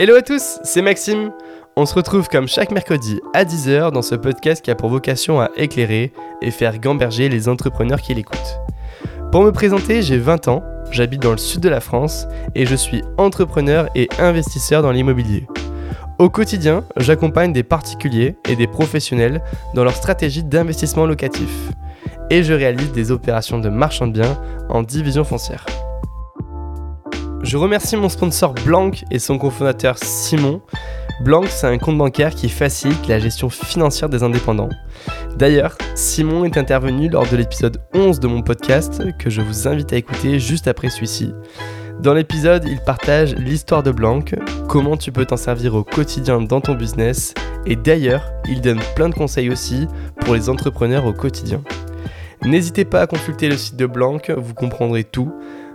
Hello à tous, c'est Maxime. On se retrouve comme chaque mercredi à 10h dans ce podcast qui a pour vocation à éclairer et faire gamberger les entrepreneurs qui l'écoutent. Pour me présenter, j'ai 20 ans, j'habite dans le sud de la France et je suis entrepreneur et investisseur dans l'immobilier. Au quotidien, j'accompagne des particuliers et des professionnels dans leur stratégie d'investissement locatif. Et je réalise des opérations de marchand de biens en division foncière. Je remercie mon sponsor Blanc et son cofondateur Simon. Blanc, c'est un compte bancaire qui facilite la gestion financière des indépendants. D'ailleurs, Simon est intervenu lors de l'épisode 11 de mon podcast que je vous invite à écouter juste après celui-ci. Dans l'épisode, il partage l'histoire de Blanc, comment tu peux t'en servir au quotidien dans ton business, et d'ailleurs, il donne plein de conseils aussi pour les entrepreneurs au quotidien. N'hésitez pas à consulter le site de Blanc, vous comprendrez tout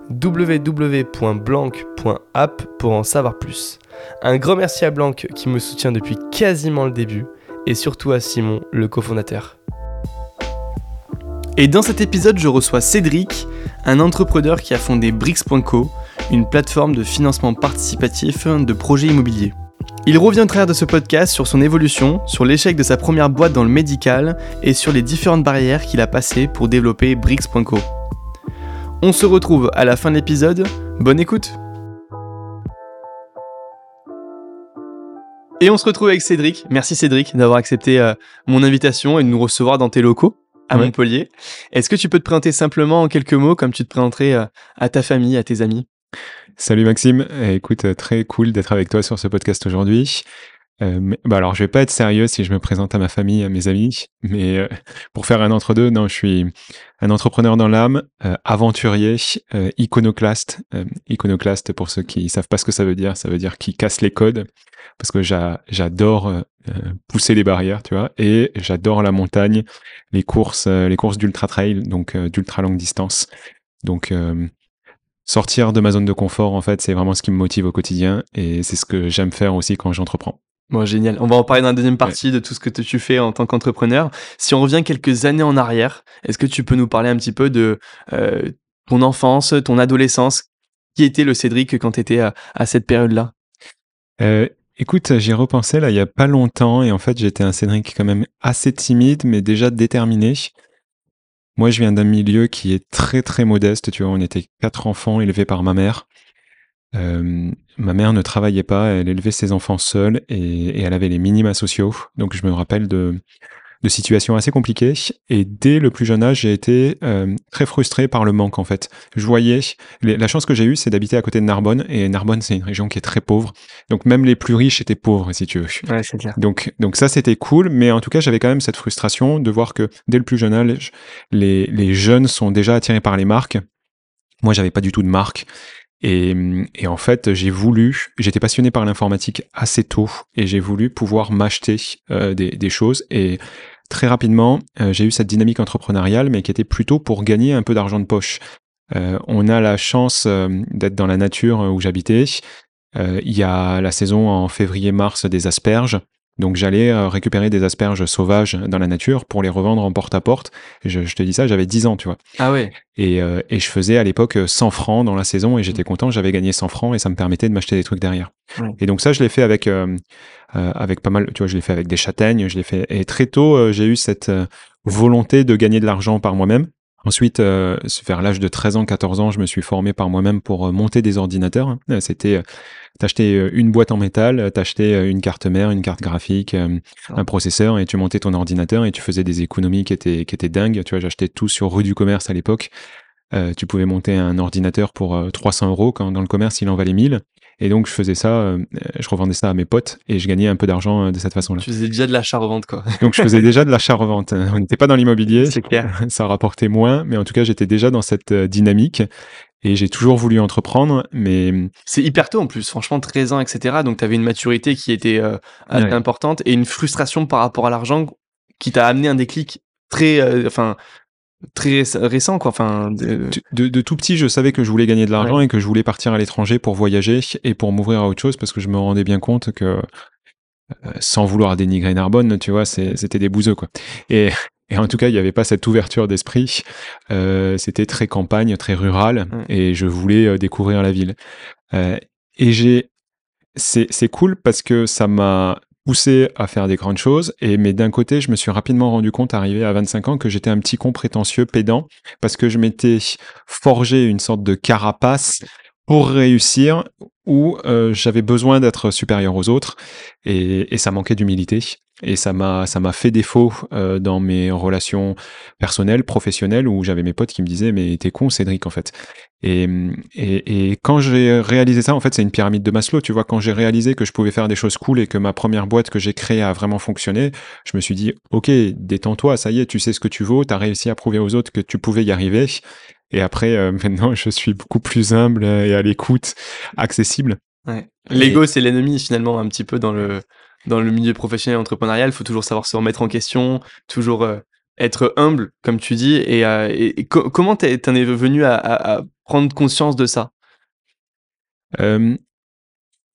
www.blanc.app pour en savoir plus. Un grand merci à Blanc qui me soutient depuis quasiment le début et surtout à Simon, le cofondateur. Et dans cet épisode, je reçois Cédric, un entrepreneur qui a fondé Brix.co, une plateforme de financement participatif de projets immobiliers. Il revient au travers de ce podcast sur son évolution, sur l'échec de sa première boîte dans le médical et sur les différentes barrières qu'il a passées pour développer Brix.co. On se retrouve à la fin de l'épisode. Bonne écoute Et on se retrouve avec Cédric. Merci Cédric d'avoir accepté euh, mon invitation et de nous recevoir dans tes locaux à Montpellier. Est-ce que tu peux te présenter simplement en quelques mots comme tu te présenterais euh, à ta famille, à tes amis? Salut Maxime, eh, écoute, euh, très cool d'être avec toi sur ce podcast aujourd'hui. Euh, bah alors, je vais pas être sérieux si je me présente à ma famille, à mes amis, mais euh, pour faire un entre-deux, non, je suis un entrepreneur dans l'âme, euh, aventurier, iconoclaste. iconoclaste, pour ceux qui savent pas ce que ça veut dire, ça veut dire qui casse les codes, parce que j'adore pousser les barrières, tu vois, et j'adore la montagne, les courses, les courses d'ultra trail, donc d'ultra longue distance. Donc sortir de ma zone de confort, en fait, c'est vraiment ce qui me motive au quotidien, et c'est ce que j'aime faire aussi quand j'entreprends. Bon, génial. On va en parler dans la deuxième partie de tout ce que tu fais en tant qu'entrepreneur. Si on revient quelques années en arrière, est-ce que tu peux nous parler un petit peu de euh, ton enfance, ton adolescence? Qui était le Cédric quand tu étais à, cette période-là? Euh, Écoute, j'y repensé là il y a pas longtemps et en fait j'étais un Cédric quand même assez timide mais déjà déterminé. Moi je viens d'un milieu qui est très très modeste, tu vois, on était quatre enfants élevés par ma mère. Euh, ma mère ne travaillait pas, elle élevait ses enfants seule et, elle avait les minima sociaux. Donc je me rappelle de, de situations assez compliquées. Et dès le plus jeune âge, j'ai été euh, très frustré par le manque en fait. Je voyais, la chance que j'ai eue, c'est d'habiter à côté de Narbonne. Et Narbonne, c'est une région qui est très pauvre. Donc même les plus riches étaient pauvres, si tu veux. Ouais, c'est clair. Donc, donc ça, c'était cool. Mais en tout cas, j'avais quand même cette frustration de voir que dès le plus jeune âge, les, les jeunes sont déjà attirés par les marques. Moi, j'avais pas du tout de marque. Et, et, en fait, j'ai voulu, j'étais passionné par l'informatique assez tôt et j'ai voulu pouvoir m'acheter euh, des, des, choses. Et très rapidement, euh, j'ai eu cette dynamique entrepreneuriale, mais qui était plutôt pour gagner un peu d'argent de poche. Euh, on a la chance d'être dans la nature où j'habitais. Il y a la saison en février-mars des asperges. Donc j'allais euh, récupérer des asperges sauvages dans la nature pour les revendre en porte-à-porte. Je, te dis ça, j'avais 10 ans, tu vois. Ah ouais. Et, euh, et je faisais à l'époque 100 francs dans la saison et j'étais content, j'avais gagné 100 francs et ça me permettait de m'acheter des trucs derrière. Et donc ça, je l'ai fait avec euh, avec pas mal, tu vois, je l'ai fait avec des châtaignes, je l'ai fait. Et très tôt, j'ai eu cette volonté de gagner de l'argent par moi-même. Ensuite, vers l'âge de 13 ans, 14 ans, je me suis formé par moi-même pour monter des ordinateurs. C'était t'achetais euh, une boîte en métal, t'achetais euh, une carte mère, une carte graphique, euh, un processeur et tu montais ton ordinateur et tu faisais des économies qui étaient, qui étaient dingues. Tu vois, j'achetais tout sur rue du commerce à l'époque. tu pouvais monter un ordinateur pour 300 euros quand dans le commerce il en valait 1000. Et donc, je faisais ça, je revendais ça à mes potes et je gagnais un peu d'argent de cette façon-là. Tu faisais déjà de l'achat-revente, quoi. donc, je faisais déjà de l'achat-revente. On n'était pas dans l'immobilier. C'est clair. Ça rapportait moins, mais en tout cas, j'étais déjà dans cette dynamique et j'ai toujours voulu entreprendre, mais... C'est hyper tôt en plus, franchement 13 ans, etc. Donc tu avais une maturité qui était euh, assez importante et une frustration par rapport à l'argent qui t'a amené un déclic très... Euh, enfin très récent quoi enfin de... De, tout petit je savais que je voulais gagner de l'argent et que je voulais partir à l'étranger pour voyager et pour m'ouvrir à autre chose parce que je me rendais bien compte que euh, sans vouloir dénigrer Narbonne tu vois c'était des bouseux quoi et et en tout cas, il n'y avait pas cette ouverture d'esprit. Euh, c'était très campagne, très rural, et je voulais euh, découvrir la ville. Euh, et j'ai c'est cool parce que ça m'a poussé à faire des grandes choses. Et mais d'un côté, je me suis rapidement rendu compte, arrivé à 25 ans, que j'étais un petit con prétentieux, pédant, parce que je m'étais forgé une sorte de carapace pour réussir où euh, j'avais besoin d'être supérieur aux autres et, et ça manquait d'humilité. Et ça m'a ça m'a fait défaut euh, dans mes relations personnelles professionnelles où j'avais mes potes qui me disaient mais t'es con Cédric en fait. Et, et, et quand j'ai réalisé ça en fait c'est une pyramide de Maslow tu vois. Quand j'ai réalisé que je pouvais faire des choses cool et que ma première boîte que j'ai créée a vraiment fonctionné je me suis dit ok détends-toi ça y est tu sais ce que tu vaux t'as réussi à prouver aux autres que tu pouvais y arriver et après, euh, maintenant, je suis beaucoup plus humble et à l'écoute, accessible. Ouais. L'ego, c'est l'ennemi finalement un petit peu dans le dans le milieu professionnel entrepreneurial. Il faut toujours savoir se remettre en question, toujours euh, être humble, comme tu dis. Et, euh, et, comment t'en es venu à, à, prendre conscience de ça?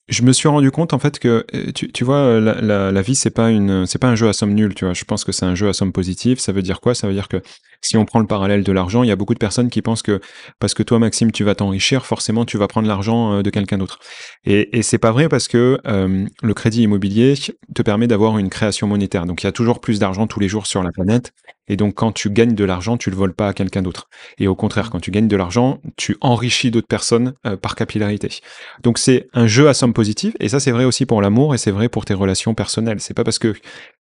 Je me suis rendu compte en fait que tu, tu vois la, la, la vie c'est pas une c'est pas un jeu à somme nulle tu vois je pense que c'est un jeu à somme positive ça veut dire quoi? Ça veut dire que si on prend le parallèle de l'argent il y a beaucoup de personnes qui pensent que parce que toi Maxime tu vas t'enrichir forcément tu vas prendre l'argent euh, de quelqu'un d'autre et, et c'est pas vrai parce que euh, le crédit immobilier te permet d'avoir une création monétaire donc il y a toujours plus d'argent tous les jours sur la planète et donc, quand tu gagnes de l'argent, tu le voles pas à quelqu'un d'autre. Et au contraire, quand tu gagnes de l'argent, tu enrichis d'autres personnes euh, par capillarité. Donc, c'est un jeu à somme positive. Et ça, c'est vrai aussi pour l'amour et c'est vrai pour tes relations personnelles. C'est pas parce que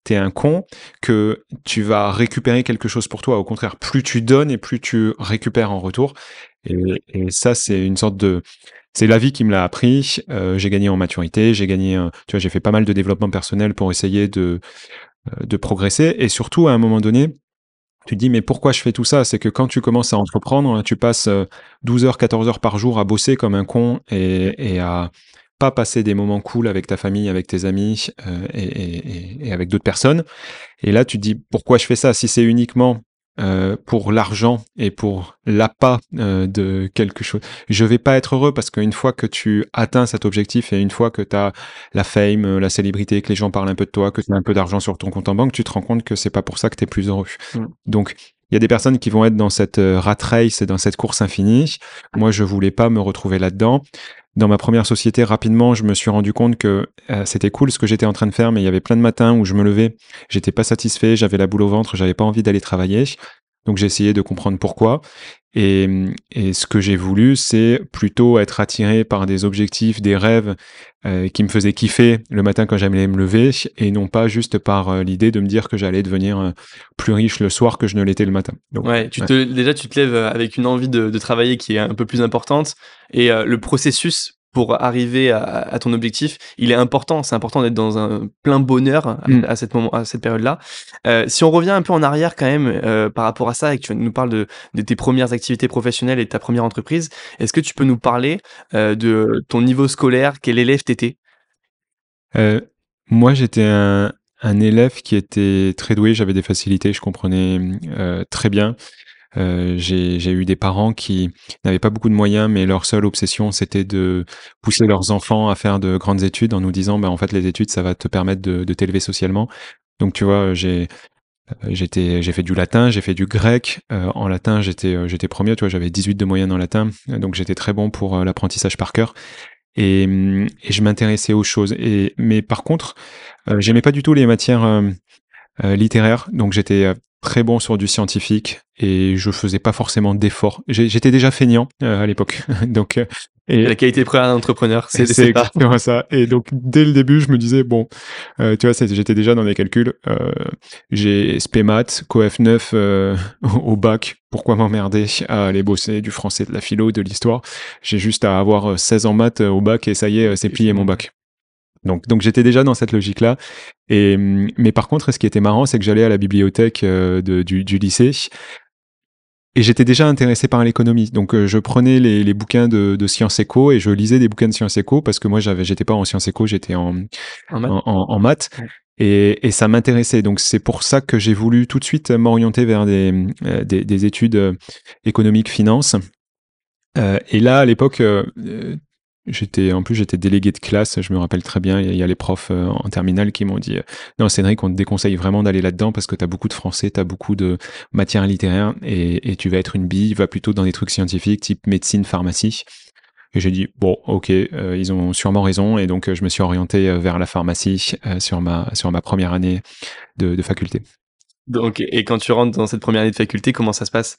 tu es un con que tu vas récupérer quelque chose pour toi. Au contraire, plus tu donnes et plus tu récupères en retour. Et, ça, c'est une sorte de, c'est la vie qui me l'a appris. Euh, j'ai gagné en maturité, j'ai gagné, tu vois, j'ai fait pas mal de développement personnel pour essayer de euh, de progresser. Et surtout, à un moment donné, tu te dis, mais pourquoi je fais tout ça? C'est que quand tu commences à entreprendre, tu passes 12 euh, heures, 14 heures par jour à bosser comme un con et, à pas passer des moments cool avec ta famille, avec tes amis euh, et, et, et, avec d'autres personnes. Et là, tu te dis, pourquoi je fais ça? Si c'est uniquement euh, pour l'argent et pour l'appât euh, de quelque chose. Je vais pas être heureux parce qu'une fois que tu atteins cet objectif et une fois que tu as la fame, euh, la célébrité, que les gens parlent un peu de toi, que tu as un peu d'argent sur ton compte en banque, tu te rends compte que c'est pas pour ça que tu es plus heureux. Mm. Donc il y a des personnes qui vont être dans cette rat race et dans cette course infinie. Moi, je voulais pas me retrouver là-dedans dans ma première société, rapidement, je me suis rendu compte que euh, c'était cool ce que j'étais en train de faire, mais il y avait plein de matins où je me levais, j'étais pas satisfait, j'avais la boule au ventre, j'avais pas envie d'aller travailler. Donc j'ai essayé de comprendre pourquoi. Et, et ce que j'ai voulu, c'est plutôt être attiré par des objectifs, des rêves euh, qui me faisaient kiffer le matin quand j'allais me lever, et non pas juste par euh, l'idée de me dire que j'allais devenir plus riche le soir que je ne l'étais le matin. Donc, ouais, tu Te, déjà tu te lèves avec une envie de, de, travailler qui est un peu plus importante, et le processus pour arriver à, ton objectif, il est important. C'est important d'être dans un plein bonheur à, mm. cette moment, à cette période-là. Euh, si on revient un peu en arrière quand même euh, par rapport à ça et que tu nous parles de, tes premières activités professionnelles et de ta première entreprise, est-ce que tu peux nous parler euh, de ton niveau scolaire, quel élève t'étais? Moi, j'étais un, un élève qui était très doué, j'avais des facilités, je comprenais très bien. Euh, j'ai eu des parents qui n'avaient pas beaucoup de moyens, mais leur seule obsession, c'était de pousser leurs enfants à faire de grandes études en nous disant, bah, en fait, les études, ça va te permettre de, t'élever socialement. Donc, tu vois, j'ai euh, j'ai fait du latin j'ai fait du grec. Euh, en latin j'étais premier tu vois j'avais 18 de moyenne en latin. Donc j'étais très bon pour l'apprentissage par cœur. Et, et je m'intéressais aux choses. Et mais par contre j'aimais pas du tout les matières littéraires. Donc j'étais très bon sur du scientifique et je faisais pas forcément d'efforts. J'étais déjà feignant euh, à l'époque, donc. Euh, et la qualité première d'un entrepreneur, c'est exactement ça. Et donc dès le début, je me disais bon, euh, tu vois, j'étais déjà dans des calculs. J'ai SPMAT, COF 9 au bac. Pourquoi m'emmerder à aller bosser du français, de la philo, de l'histoire? J'ai juste à avoir 16 en maths au bac et ça y est, c'est plié mon bac. Donc, donc j'étais déjà dans cette logique-là. Et mais par contre, ce qui était marrant, c'est que j'allais à la bibliothèque de, du, du, lycée et j'étais déjà intéressé par l'économie. Donc, euh, je prenais les, les bouquins de, de, sciences éco et je lisais des bouquins de sciences éco parce que moi, j'avais, j'étais pas en sciences éco, j'étais en, en maths. En, maths. Et, et, ça m'intéressait. Donc, c'est pour ça que j'ai voulu tout de suite m'orienter vers des, euh, des, des, études euh, économiques, finances. Euh, et là, à l'époque, J'étais en plus j'étais délégué de classe, je me rappelle très bien. Il y a les profs euh, en terminale qui m'ont dit euh, non Cédric, on te déconseille vraiment d'aller là-dedans parce que tu as beaucoup de français, tu as beaucoup de matières littéraires et, et, tu vas être une bille, va plutôt dans des trucs scientifiques type médecine, pharmacie. Et j'ai dit, bon, ok, ils ont sûrement raison. Et donc, je me suis orienté vers la pharmacie sur, ma, sur ma première année de, de faculté. Donc, et quand tu rentres dans cette première année de faculté, comment ça se passe?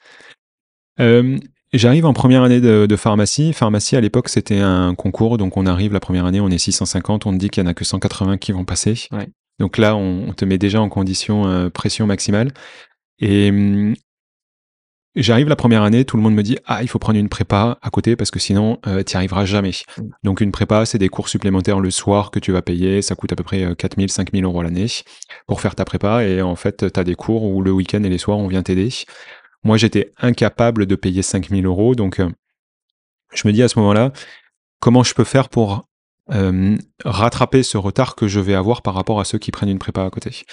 J'arrive en première année de, pharmacie. Pharmacie, à l'époque, c'était un concours. Donc, on arrive la première année, on est 650. On te dit qu'il n'y en a que 180 qui vont passer. Donc là, on, te met déjà en condition euh, pression maximale. Et hum, j'arrive la première année, tout le monde me dit Ah, il faut prendre une prépa à côté parce que sinon, euh, tu n'y arriveras jamais. Donc, une prépa, c'est des cours supplémentaires le soir que tu vas payer. Ça coûte à peu près 4000, 5000 euros l'année pour faire ta prépa. Et en fait, tu as des cours où le week-end et les soirs, on vient t'aider. Moi, j'étais incapable de payer 5000 euros. Donc, euh, je me dis à ce moment-là, comment je peux faire pour euh, rattraper ce retard que je vais avoir par rapport à ceux qui prennent une prépa à côté?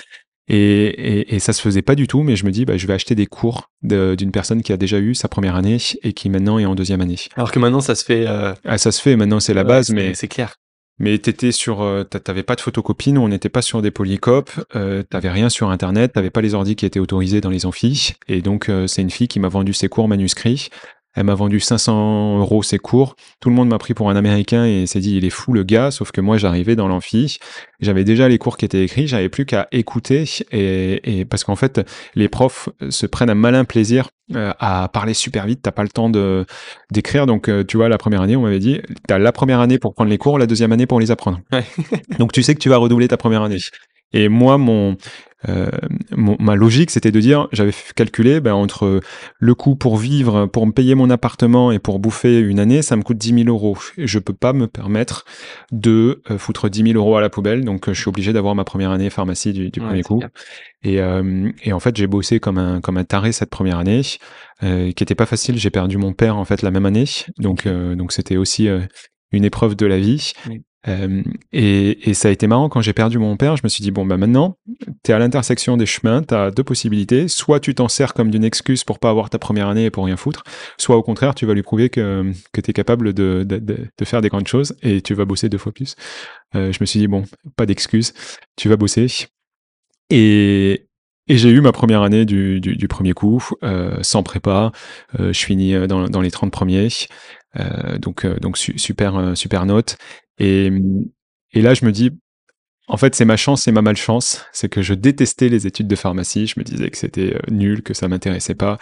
Et, et, ça se faisait pas du tout, mais je me dis, bah, je vais acheter des cours d'une personne qui a déjà eu sa première année et qui maintenant est en deuxième année. Alors que maintenant, ça se fait. Euh, ah, ça se fait, maintenant c'est la base, mais. C'est clair. Mais t'étais sur, t'avais pas de photocopie, nous on n'était pas sur des polycopes, euh, t'avais rien sur internet, t'avais pas les ordi qui étaient autorisés dans les amphis, et donc c'est une fille qui m'a vendu ses cours manuscrits, elle m'a vendu 500 euros ses cours. Tout le monde m'a pris pour un Américain et s'est dit il est fou le gars. Sauf que moi j'arrivais dans l'amphi, j'avais déjà les cours qui étaient écrits, j'avais plus qu'à écouter et, parce qu'en fait les profs se prennent un malin plaisir euh, à parler super vite. T'as pas le temps de d'écrire. Donc euh, tu vois la première année on m'avait dit t'as la première année pour prendre les cours, la deuxième année pour les apprendre. donc tu sais que tu vas redoubler ta première année. Et moi, mon, euh, ma logique, c'était de dire, j'avais calculé ben, entre le coût pour vivre, pour me payer mon appartement et pour bouffer une année, ça me coûte 10 000 euros. Je peux pas me permettre de euh, foutre 10 000 euros à la poubelle, donc je suis obligé d'avoir ma première année pharmacie du, premier coup. Et, euh, et, en fait, j'ai bossé comme un, comme un taré cette première année, qui était pas facile. J'ai perdu mon père en fait la même année, donc donc c'était aussi une épreuve de la vie. Euh, et, et, ça a été marrant quand j'ai perdu mon père. Je me suis dit, bon, bah maintenant, tu es à l'intersection des chemins, tu as deux possibilités. Soit tu t'en sers comme d'une excuse pour pas avoir ta première année et pour rien foutre, soit au contraire, tu vas lui prouver que, que tu es capable de, de, de, faire des grandes choses et tu vas bosser deux fois plus. Euh, je me suis dit, bon, pas d'excuse, tu vas bosser. Et, et j'ai eu ma première année du, du, du premier coup, euh, sans prépa. Euh, je finis dans, dans les 30 premiers. Donc, donc super, super note. Et, et là, je me dis, en fait, c'est ma chance et ma malchance. C'est que je détestais les études de pharmacie. Je me disais que c'était euh, nul, que ça m'intéressait pas.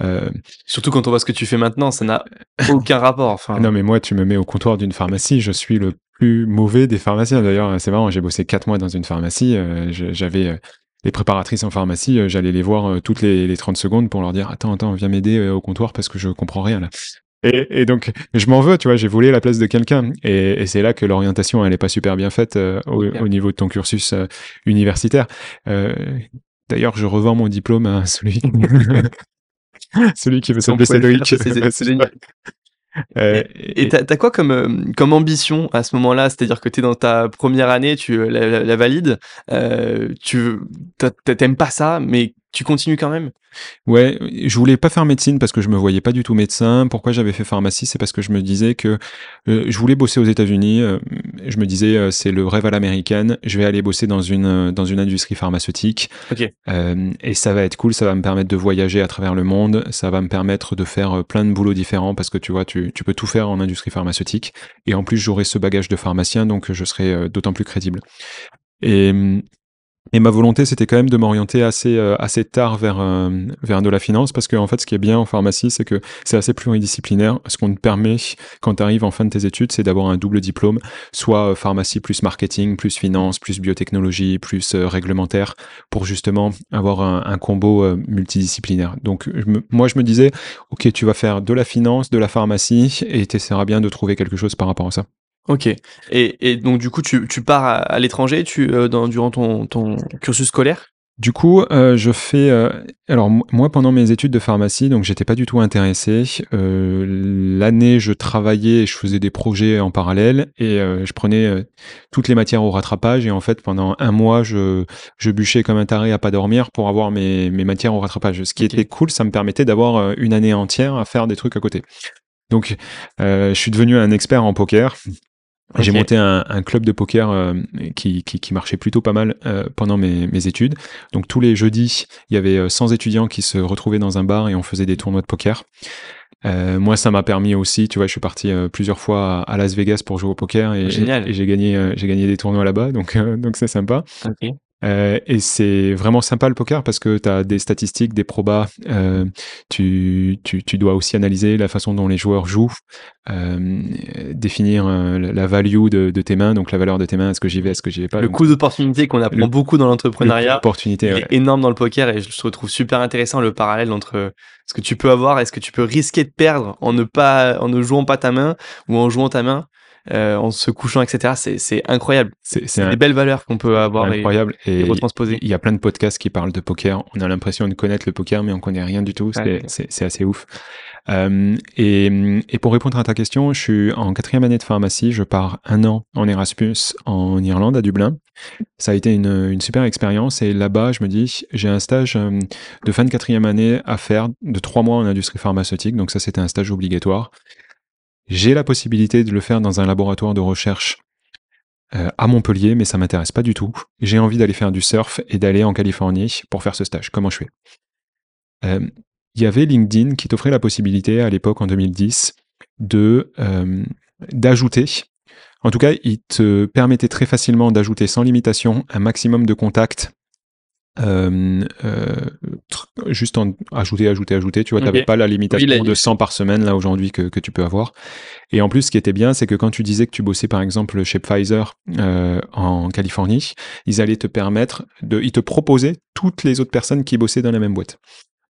Euh... Surtout quand on voit ce que tu fais maintenant, ça n'a aucun rapport. Enfin... Non, mais moi, tu me mets au comptoir d'une pharmacie. Je suis le plus mauvais des pharmaciens. D'ailleurs, c'est marrant. J'ai bossé quatre mois dans une pharmacie. Euh, j'avais euh, les préparatrices en pharmacie, j'allais les voir toutes les, les 30 secondes pour leur dire attends attends viens m'aider au comptoir parce que je comprends rien là. Et, donc, je m'en veux, tu vois, j'ai volé la place de quelqu'un. Et, c'est là que l'orientation, elle n'est pas super bien faite euh, au, niveau de ton cursus euh, universitaire. Euh, d'ailleurs, je revends mon diplôme à celui, celui qui veut s'appeler. Euh, et t'as quoi comme, comme ambition à ce moment-là? C'est-à-dire que tu es dans ta première année, tu la, la, valides, tu t'aimes pas ça, mais tu continues quand même? Ouais, je voulais pas faire médecine parce que je me voyais pas du tout médecin. Pourquoi j'avais fait pharmacie? C'est parce que je me disais que euh, je voulais bosser aux États-Unis. Euh, je me disais euh, c'est le rêve à l'américaine. Je vais aller bosser dans une dans une industrie pharmaceutique. et ça va être cool. Ça va me permettre de voyager à travers le monde. Ça va me permettre de faire plein de boulots différents parce que tu vois, tu, tu peux tout faire en industrie pharmaceutique. Et en plus, j'aurai ce bagage de pharmacien, donc je serai d'autant plus crédible. Et et ma volonté, c'était quand même de m'orienter assez, euh, assez tard vers, euh, vers de la finance, parce que en fait, ce qui est bien en pharmacie, c'est que c'est assez pluridisciplinaire. Ce qu'on te permet, quand tu arrives en fin de tes études, c'est d'avoir un double diplôme, soit euh, pharmacie plus marketing, plus finance, plus biotechnologie, plus réglementaire, pour justement avoir un, un combo multidisciplinaire. Donc, moi, je me disais, OK, tu vas faire de la finance, de la pharmacie, et tu essaieras bien de trouver quelque chose par rapport à ça. Ok. Et, et donc du coup, tu, tu pars à, l'étranger, tu euh, dans, durant ton, ton cursus scolaire? Du coup, euh, je fais. Euh, alors moi, pendant mes études de pharmacie, donc j'étais pas du tout intéressé. L'année, je travaillais, et je faisais des projets en parallèle et je prenais toutes les matières au rattrapage. Et en fait, pendant un mois, je, je bûchais comme un taré à pas dormir pour avoir mes, mes matières au rattrapage. Ce qui était cool, ça me permettait d'avoir une année entière à faire des trucs à côté. Donc, je suis devenu un expert en poker. J'ai monté un, un, club de poker euh, qui, qui, qui, marchait plutôt pas mal euh, pendant mes, mes, études. Donc tous les jeudis, il y avait 100 euh, étudiants qui se retrouvaient dans un bar et on faisait des tournois de poker. moi, ça m'a permis aussi, tu vois, je suis parti plusieurs fois à, Las Vegas pour jouer au poker et, et j'ai gagné, j'ai gagné des tournois là-bas, donc donc c'est sympa. Euh, et c'est vraiment sympa le poker parce que tu as des statistiques, des probas. Euh, tu, tu, tu, dois aussi analyser la façon dont les joueurs jouent, euh, définir la value de, de, tes mains, donc la valeur de tes mains, est-ce que j'y vais, est-ce que j'y vais pas. Le coût d'opportunité qu'on apprend beaucoup dans l'entrepreneuriat. Opportunité, est énorme dans le poker et je trouve super intéressant le parallèle entre ce que tu peux avoir et ce que tu peux risquer de perdre en ne pas, en ne jouant pas ta main ou en jouant ta main. Euh, en se couchant, etc. C'est incroyable. C'est des belles valeurs qu'on peut avoir incroyable. et, et, retransposer. Il y a plein de podcasts qui parlent de poker. On a l'impression de connaître le poker, mais on connaît rien du tout. C'est assez ouf. Euh, et, et, pour répondre à ta question, je suis en quatrième année de pharmacie. Je pars un an en Erasmus en Irlande, à Dublin. Ça a été une, une super expérience. Et là-bas, je me dis, j'ai un stage euh, de fin de quatrième année à faire de trois mois en industrie pharmaceutique. Donc ça, c'était un stage obligatoire. J'ai la possibilité de le faire dans un laboratoire de recherche euh, à Montpellier, mais ça m'intéresse pas du tout. J'ai envie d'aller faire du surf et d'aller en Californie pour faire ce stage. Comment je fais? Euh, Il y avait LinkedIn qui t'offrait la possibilité à l'époque en 2010 de euh, d'ajouter. En tout cas, il te permettait très facilement d'ajouter sans limitation un maximum de contacts juste en ajouter, ajouter, ajouter, tu vois, tu n'avais pas la limitation de 100 par semaine là aujourd'hui que, que, tu peux avoir. Et en plus, ce qui était bien, c'est que quand tu disais que tu bossais par exemple chez Pfizer euh, en Californie, ils allaient te permettre de, ils te proposaient toutes les autres personnes qui bossaient dans la même boîte.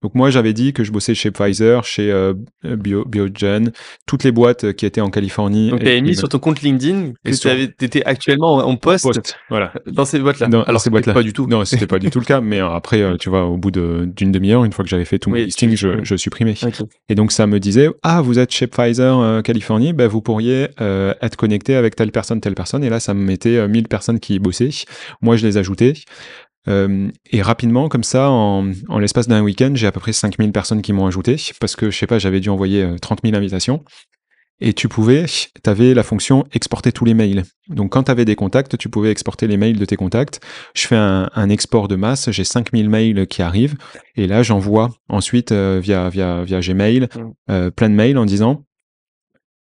Donc moi, j'avais dit que je bossais chez Pfizer, chez euh, Bio, Biogen, toutes les boîtes qui étaient en Californie. Donc tu avais mis sur ton compte LinkedIn que tu étais actuellement en poste, voilà. dans ces boîtes-là. Alors ces boîtes-là. Pas du tout. Non, c'était pas du tout le cas. Mais euh, après, euh, tu vois, au bout d'une demi-heure, une fois que j'avais fait tout mon listing, je, je supprimais. Et donc ça me disait, ah, vous êtes chez Pfizer Californie, ben, vous pourriez être connecté avec telle personne, telle personne. Et là, ça me mettait 1000 personnes qui bossaient. Moi, je les ajoutais. Euh, et rapidement, comme ça, en, en l'espace d'un week-end, j'ai à peu près 5000 personnes qui m'ont ajouté, parce que, je sais pas, j'avais dû envoyer 30 euh, 000 invitations. Et tu pouvais, tu avais la fonction exporter tous les mails. Donc quand tu avais des contacts, tu pouvais exporter les mails de tes contacts. Je fais un, un export de masse, j'ai 5000 mails qui arrivent, et là j'envoie ensuite euh, via, via, via Gmail euh, plein de mails en disant,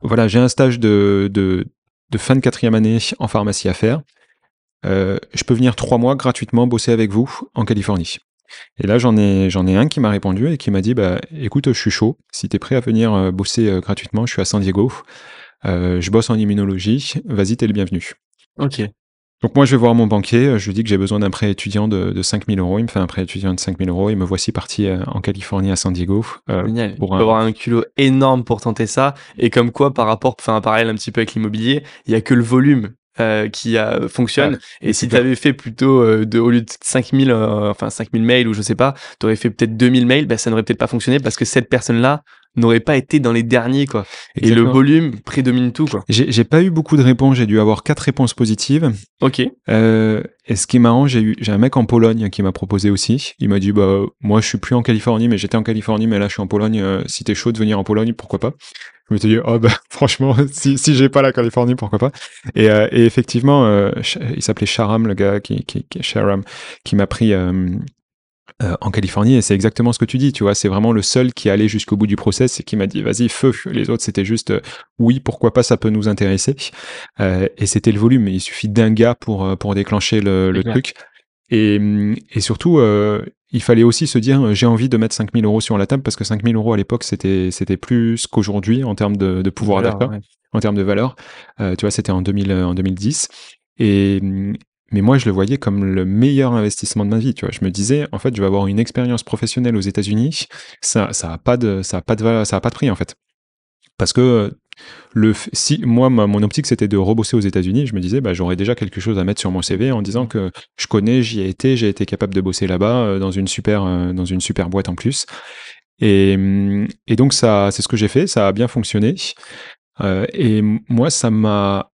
voilà, j'ai un stage de, de, de fin de quatrième année en pharmacie à faire. Euh, je peux venir trois mois gratuitement bosser avec vous en Californie. Et là, j'en ai, j'en ai un qui m'a répondu et qui m'a dit, bah, écoute, je suis chaud. Si tu es prêt à venir euh, bosser euh, gratuitement, je suis à San Diego. je bosse en immunologie. Vas-y, t'es le bienvenu. Ok. Donc moi, je vais voir mon banquier. Je lui dis que j'ai besoin d'un prêt étudiant de, de 5000 euros. Il me fait un prêt étudiant de 5000 euros et me voici parti en Californie à San Diego. Génial. Pour avoir un culot énorme pour tenter ça. Et comme quoi, par rapport, enfin, un parallèle un petit peu avec l'immobilier, il y a que le volume euh, qui a, fonctionne. et si tu avais fait plutôt, euh, de, au lieu de 5000, euh, enfin 5000 mails ou je sais pas, tu aurais fait peut-être 2000 mails, bah, ça n'aurait peut-être pas fonctionné parce que cette personne-là n'aurait pas été dans les derniers, quoi. Et le volume prédomine tout, quoi. J'ai pas eu beaucoup de réponses, j'ai dû avoir quatre réponses positives. Ok. Euh, et ce qui est marrant, j'ai eu, j'ai un mec en Pologne qui m'a proposé aussi. Il m'a dit, bah, moi, je suis plus en Californie, mais j'étais en Californie, mais là, je suis en Pologne. si t'es chaud de venir en Pologne, pourquoi pas? Je me suis dit, oh bah, franchement, si, si j'ai pas la Californie, pourquoi pas. Et, euh, et effectivement, euh, il s'appelait Sharam, le gars qui, qui, qui Sharam, qui m'a pris euh, en Californie, et c'est exactement ce que tu dis, tu vois, c'est vraiment le seul qui allait jusqu'au bout du process et qui m'a dit, vas-y, feu. Les autres, c'était juste, oui, pourquoi pas, ça peut nous intéresser. et c'était le volume. Il suffit d'un gars pour, pour déclencher le, le truc. Et, et surtout, euh, il fallait aussi se dire j'ai envie de mettre 5000 euros sur la table parce que 5000 euros à l'époque c'était c'était plus qu'aujourd'hui en termes de, de pouvoir d'achat, en termes de valeur. Euh, tu vois, c'était en, 2000, en 2010. Et mais moi, je le voyais comme le meilleur investissement de ma vie. Tu vois, je me disais, en fait, je vais avoir une expérience professionnelle aux États-Unis. Ça, ça a pas de, ça a pas de, ça a pas de prix en fait. Parce que le, si moi, mon optique, c'était de rebosser aux États-Unis, je me disais, bah, j'aurais déjà quelque chose à mettre sur mon CV en disant que je connais, j'y ai été, j'ai été capable de bosser là-bas euh, dans une super, euh, dans une super boîte en plus. Et, et donc ça, c'est ce que j'ai fait, ça a bien fonctionné. Euh, et moi, ça m'a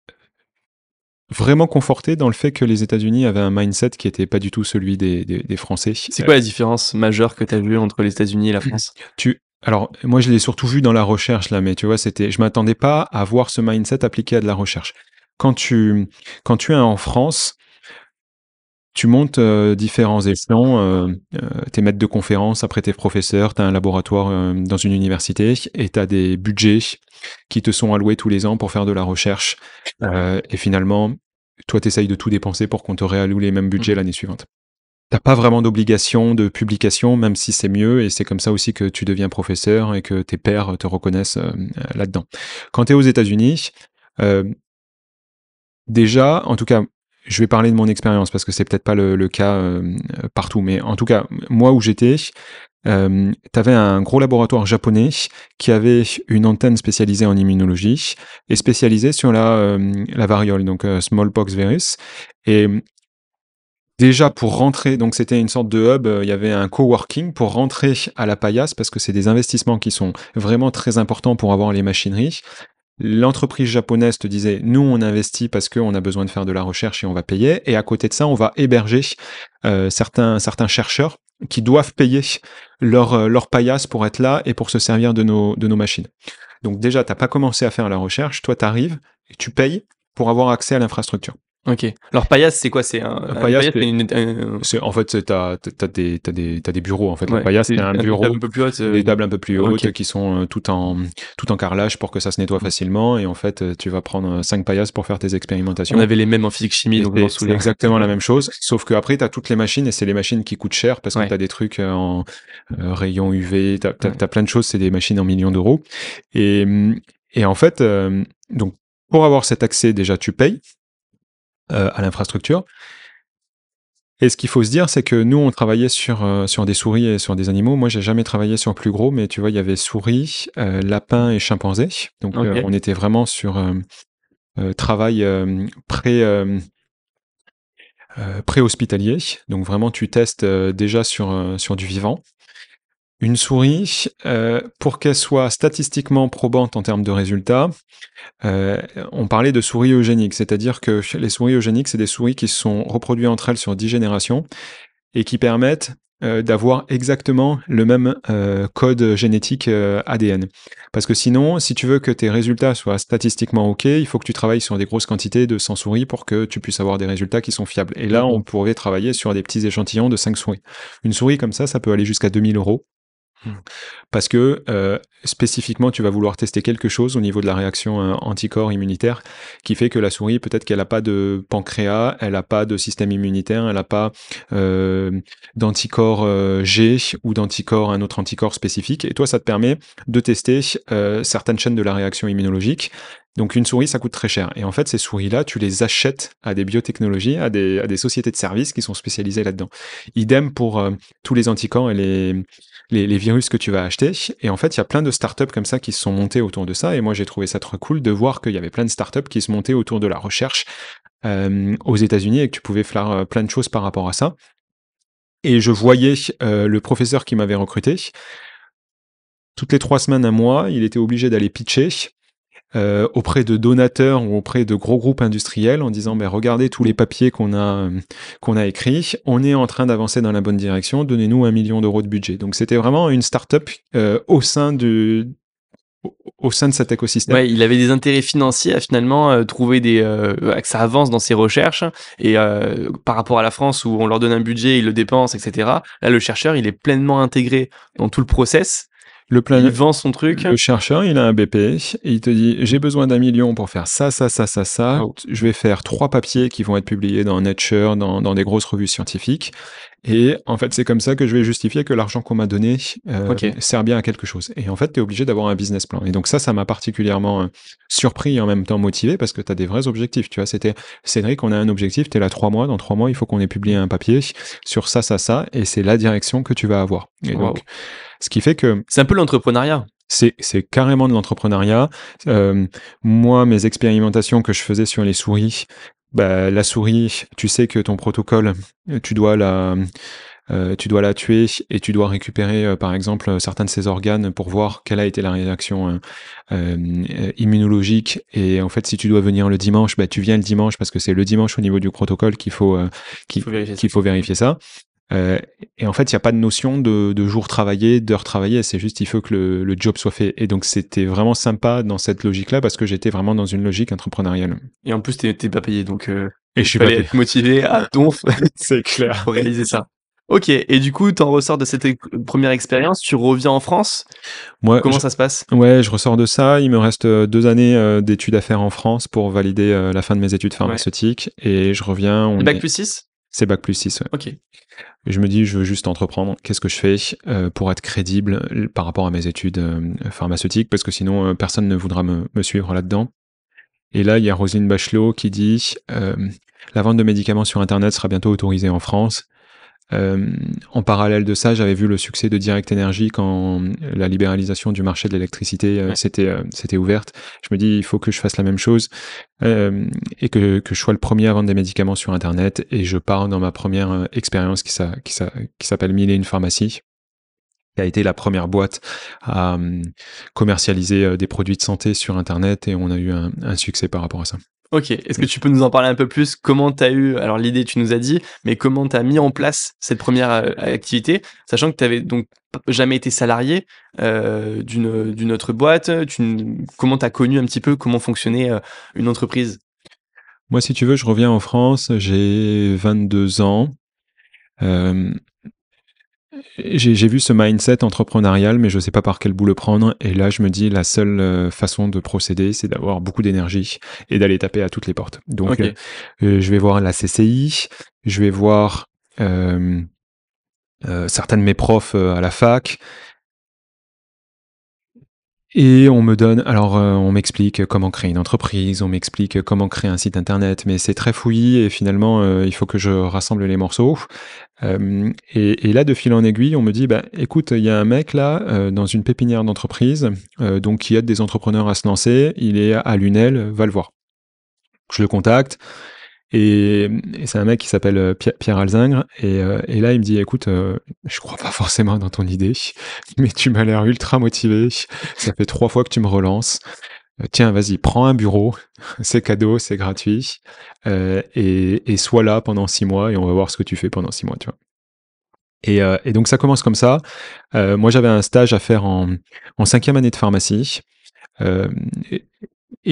vraiment conforté dans le fait que les États-Unis avaient un mindset qui était pas du tout celui des, des, des Français. C'est quoi la différence majeure que tu as vue entre les États-Unis et la France? Tu alors, moi, je l'ai surtout vu dans la recherche, là, mais tu vois, c'était, je m'attendais pas à voir ce mindset appliqué à de la recherche. Quand tu, quand tu es en France, tu montes différents échelons, tes maîtres de conférence, après tes professeurs, tu as un laboratoire dans une université et tu as des budgets qui te sont alloués tous les ans pour faire de la recherche. et finalement, toi, tu essayes de tout dépenser pour qu'on te réalloue les mêmes budgets mmh. l'année suivante. T'as pas vraiment d'obligation de publication, même si c'est mieux, et c'est comme ça aussi que tu deviens professeur et que tes pairs te reconnaissent euh, là-dedans. Quand tu es aux États-Unis, euh, déjà, en tout cas, je vais parler de mon expérience parce que c'est peut-être pas le, cas euh, partout, mais en tout cas, moi où j'étais, euh, tu avais un gros laboratoire japonais qui avait une antenne spécialisée en immunologie et spécialisée sur la, la variole, donc smallpox virus. Et Déjà pour rentrer, donc c'était une sorte de hub, euh, il y avait un coworking pour rentrer à la paillasse parce que c'est des investissements qui sont vraiment très importants pour avoir les machineries. L'entreprise japonaise te disait, nous on investit parce qu'on a besoin de faire de la recherche et on va payer. Et à côté de ça, on va héberger euh, certains, chercheurs qui doivent payer leur, euh, leur paillasse pour être là et pour se servir de nos, de nos machines. Donc déjà, tu n'as pas commencé à faire la recherche, toi tu arrives et tu payes pour avoir accès à l'infrastructure. Ok. Alors paillasse, c'est quoi? C'est un, paillasse, c'est en fait t'as t'as des t'as des t'as des bureaux en fait. Ouais, paillasse, c'est un bureau, un peu plus haute, des tables un peu plus hautes qui sont euh, tout en tout en carrelage pour que ça se nettoie facilement. Et en fait, euh, tu vas prendre cinq paillasses pour faire tes expérimentations. On avait les mêmes en physique chimie, donc c'est exactement la même chose. Sauf que après, t'as toutes les machines et c'est les machines qui coûtent cher parce que t'as des trucs en euh, rayon UV, t'as as, plein de choses. C'est des machines en millions d'euros. Et et en fait, donc pour avoir cet accès, déjà tu payes. Euh, à l'infrastructure. Et ce qu'il faut se dire, c'est que nous, on travaillait sur, euh, sur des souris et sur des animaux. Moi, j'ai jamais travaillé sur plus gros, mais tu vois, il y avait souris, euh, lapins et chimpanzés. Donc, on était vraiment sur travail pré, pré-hospitalier. Donc, vraiment, tu testes déjà sur, sur du vivant. Une souris, euh, pour qu'elle soit statistiquement probante en termes de résultats, euh, on parlait de souris eugéniques, c'est-à-dire que les souris eugéniques, c'est des souris qui se sont reproduites entre elles sur 10 générations et qui permettent euh, d'avoir exactement le même code génétique ADN. Parce que sinon, si tu veux que tes résultats soient statistiquement OK, il faut que tu travailles sur des grosses quantités de 100 souris pour que tu puisses avoir des résultats qui sont fiables. Et là, on pourrait travailler sur des petits échantillons de 5 souris. Une souris comme ça, ça peut aller jusqu'à 2000 euros. Hmm. Parce que euh, spécifiquement, tu vas vouloir tester quelque chose au niveau de la réaction euh, anticorps immunitaire qui fait que la souris, peut-être qu'elle n'a pas de pancréas, elle n'a pas de système immunitaire, elle n'a pas euh, d'anticorps G ou d'anticorps, un autre anticorps spécifique. Et toi, ça te permet de tester certaines chaînes de la réaction immunologique donc une souris, ça coûte très cher. Et en fait, ces souris-là, tu les achètes à des biotechnologies, à des, à des sociétés de services qui sont spécialisées là-dedans. Idem pour tous les anticorps et les, les, virus que tu vas acheter. Et en fait, il y a plein de startups comme ça qui se sont montées autour de ça. Et moi, j'ai trouvé ça trop cool de voir qu'il y avait plein de startups qui se montaient autour de la recherche euh, aux États-Unis et que tu pouvais faire euh, plein de choses par rapport à ça. Et je voyais euh, le professeur qui m'avait recruté. Toutes les trois semaines, un mois, il était obligé d'aller pitcher euh, auprès de donateurs ou auprès de gros groupes industriels en disant ben, regardez tous les papiers qu'on a, qu'on a écrits, on est en train d'avancer dans la bonne direction, donnez-nous un million d'euros de budget. Donc c'était vraiment une start-up euh, au sein au sein de cet écosystème. Il avait des intérêts financiers à finalement euh, trouver des que ça avance dans ses recherches et par rapport à la France où on leur donne un budget, ils le dépensent, etc. Là, le chercheur, il est pleinement intégré dans tout le process le plan... Il vend son truc. Le chercheur, il a un BP et il te dit j'ai besoin d'un million pour faire ça, ça, ça, ça, ça. Oh. Je vais faire trois papiers qui vont être publiés dans Nature, dans, dans des grosses revues scientifiques. Et en fait, c'est comme ça que je vais justifier que l'argent qu'on m'a donné euh, sert bien à quelque chose. Et en fait, tu es obligé d'avoir un business plan. Et donc ça, ça m'a particulièrement euh, surpris et en même temps motivé parce que tu as des vrais objectifs. Tu vois, c'était Cédric, on a un objectif, tu es là trois mois. Dans trois mois, il faut qu'on ait publié un papier sur ça, ça, ça. Et c'est la direction que tu vas avoir. Et donc, ce qui fait que... C'est un peu l'entrepreneuriat. C'est, carrément de l'entrepreneuriat. Euh, moi, mes expérimentations que je faisais sur les souris, bah, la souris, tu sais que ton protocole, tu dois la, euh, tu dois la tuer et tu dois récupérer, euh, par exemple, certains de ses organes pour voir quelle a été la réaction immunologique. Et en fait, si tu dois venir le dimanche, bah, tu viens le dimanche parce que c'est le dimanche au niveau du protocole qu'il faut, qu'il faut, vérifier ça. Et en fait, il n'y a pas de notion de, de jour travaillé, d'heure travaillée. C'est juste, il faut que le, le job soit fait. Et donc, c'était vraiment sympa dans cette logique-là parce que j'étais vraiment dans une logique entrepreneuriale. Et en plus, t'es pas payé, donc. et je suis pas être motivé à donf. c'est clair. Pour réaliser ça. Ok, et du coup, tu en ressors de cette première expérience, tu reviens en France? Moi, Comment ça se passe? Ouais, je ressors de ça. Il me reste euh, deux années euh, d'études à faire en France pour valider euh, la fin de mes études pharmaceutiques. Et je reviens. On bac plus 6 C'est bac plus 6, ouais. Ok. Je me dis, je veux juste entreprendre. Qu'est-ce que je fais pour être crédible par rapport à mes études pharmaceutiques? Parce que sinon, personne ne voudra me, me suivre là-dedans. Et là, il y a Roselyne Bachelot qui dit la vente de médicaments sur Internet sera bientôt autorisée en France. Euh, en parallèle de ça, j'avais vu le succès de Direct Energy quand la libéralisation du marché de l'électricité euh, s'était euh, ouverte. Je me dis, il faut que je fasse la même chose euh, et que, que, je sois le premier à vendre des médicaments sur Internet. Et je pars dans ma première expérience qui, s'appelle Mille et une pharmacie qui a été la première boîte à commercialiser des produits de santé sur Internet et on a eu un, un succès par rapport à ça. Ok, est-ce que tu peux nous en parler un peu plus? Comment tu as eu, alors l'idée tu nous as dit, mais comment tu as mis en place cette première euh, activité, sachant que tu avais donc jamais été salarié euh, d'une autre boîte Comment tu as connu un petit peu comment fonctionnait euh, une entreprise? Moi, si tu veux, je reviens en France, j'ai 22 ans. J'ai vu ce mindset entrepreneurial, mais je ne sais pas par quel bout le prendre. Et là, je me dis, la seule euh, façon de procéder, c'est d'avoir beaucoup d'énergie et d'aller taper à toutes les portes. Donc, euh, euh, je vais voir la CCI, je vais voir euh, certains de mes profs à la fac, et on me donne, alors euh, on m'explique comment créer une entreprise, on m'explique comment créer un site internet, mais c'est très fouillis et finalement euh, il faut que je rassemble les morceaux. Euh, et, là, de fil en aiguille, on me dit, bah, écoute, il y a un mec là dans une pépinière d'entreprise, donc qui aide des entrepreneurs à se lancer, il est à Lunel, va le voir. Je le contacte, et, c'est un mec qui s'appelle euh, Pierre, Alzingre. Euh, et, là, il me dit, écoute, euh, je crois pas forcément dans ton idée, mais tu m'as l'air ultra motivé. Ça fait trois fois que tu me relances. Tiens, vas-y, prends un bureau, c'est cadeau, c'est gratuit, et, sois là pendant six mois et on va voir ce que tu fais pendant six mois. Et, donc ça commence comme ça. moi, j'avais un stage à faire en, cinquième année de pharmacie.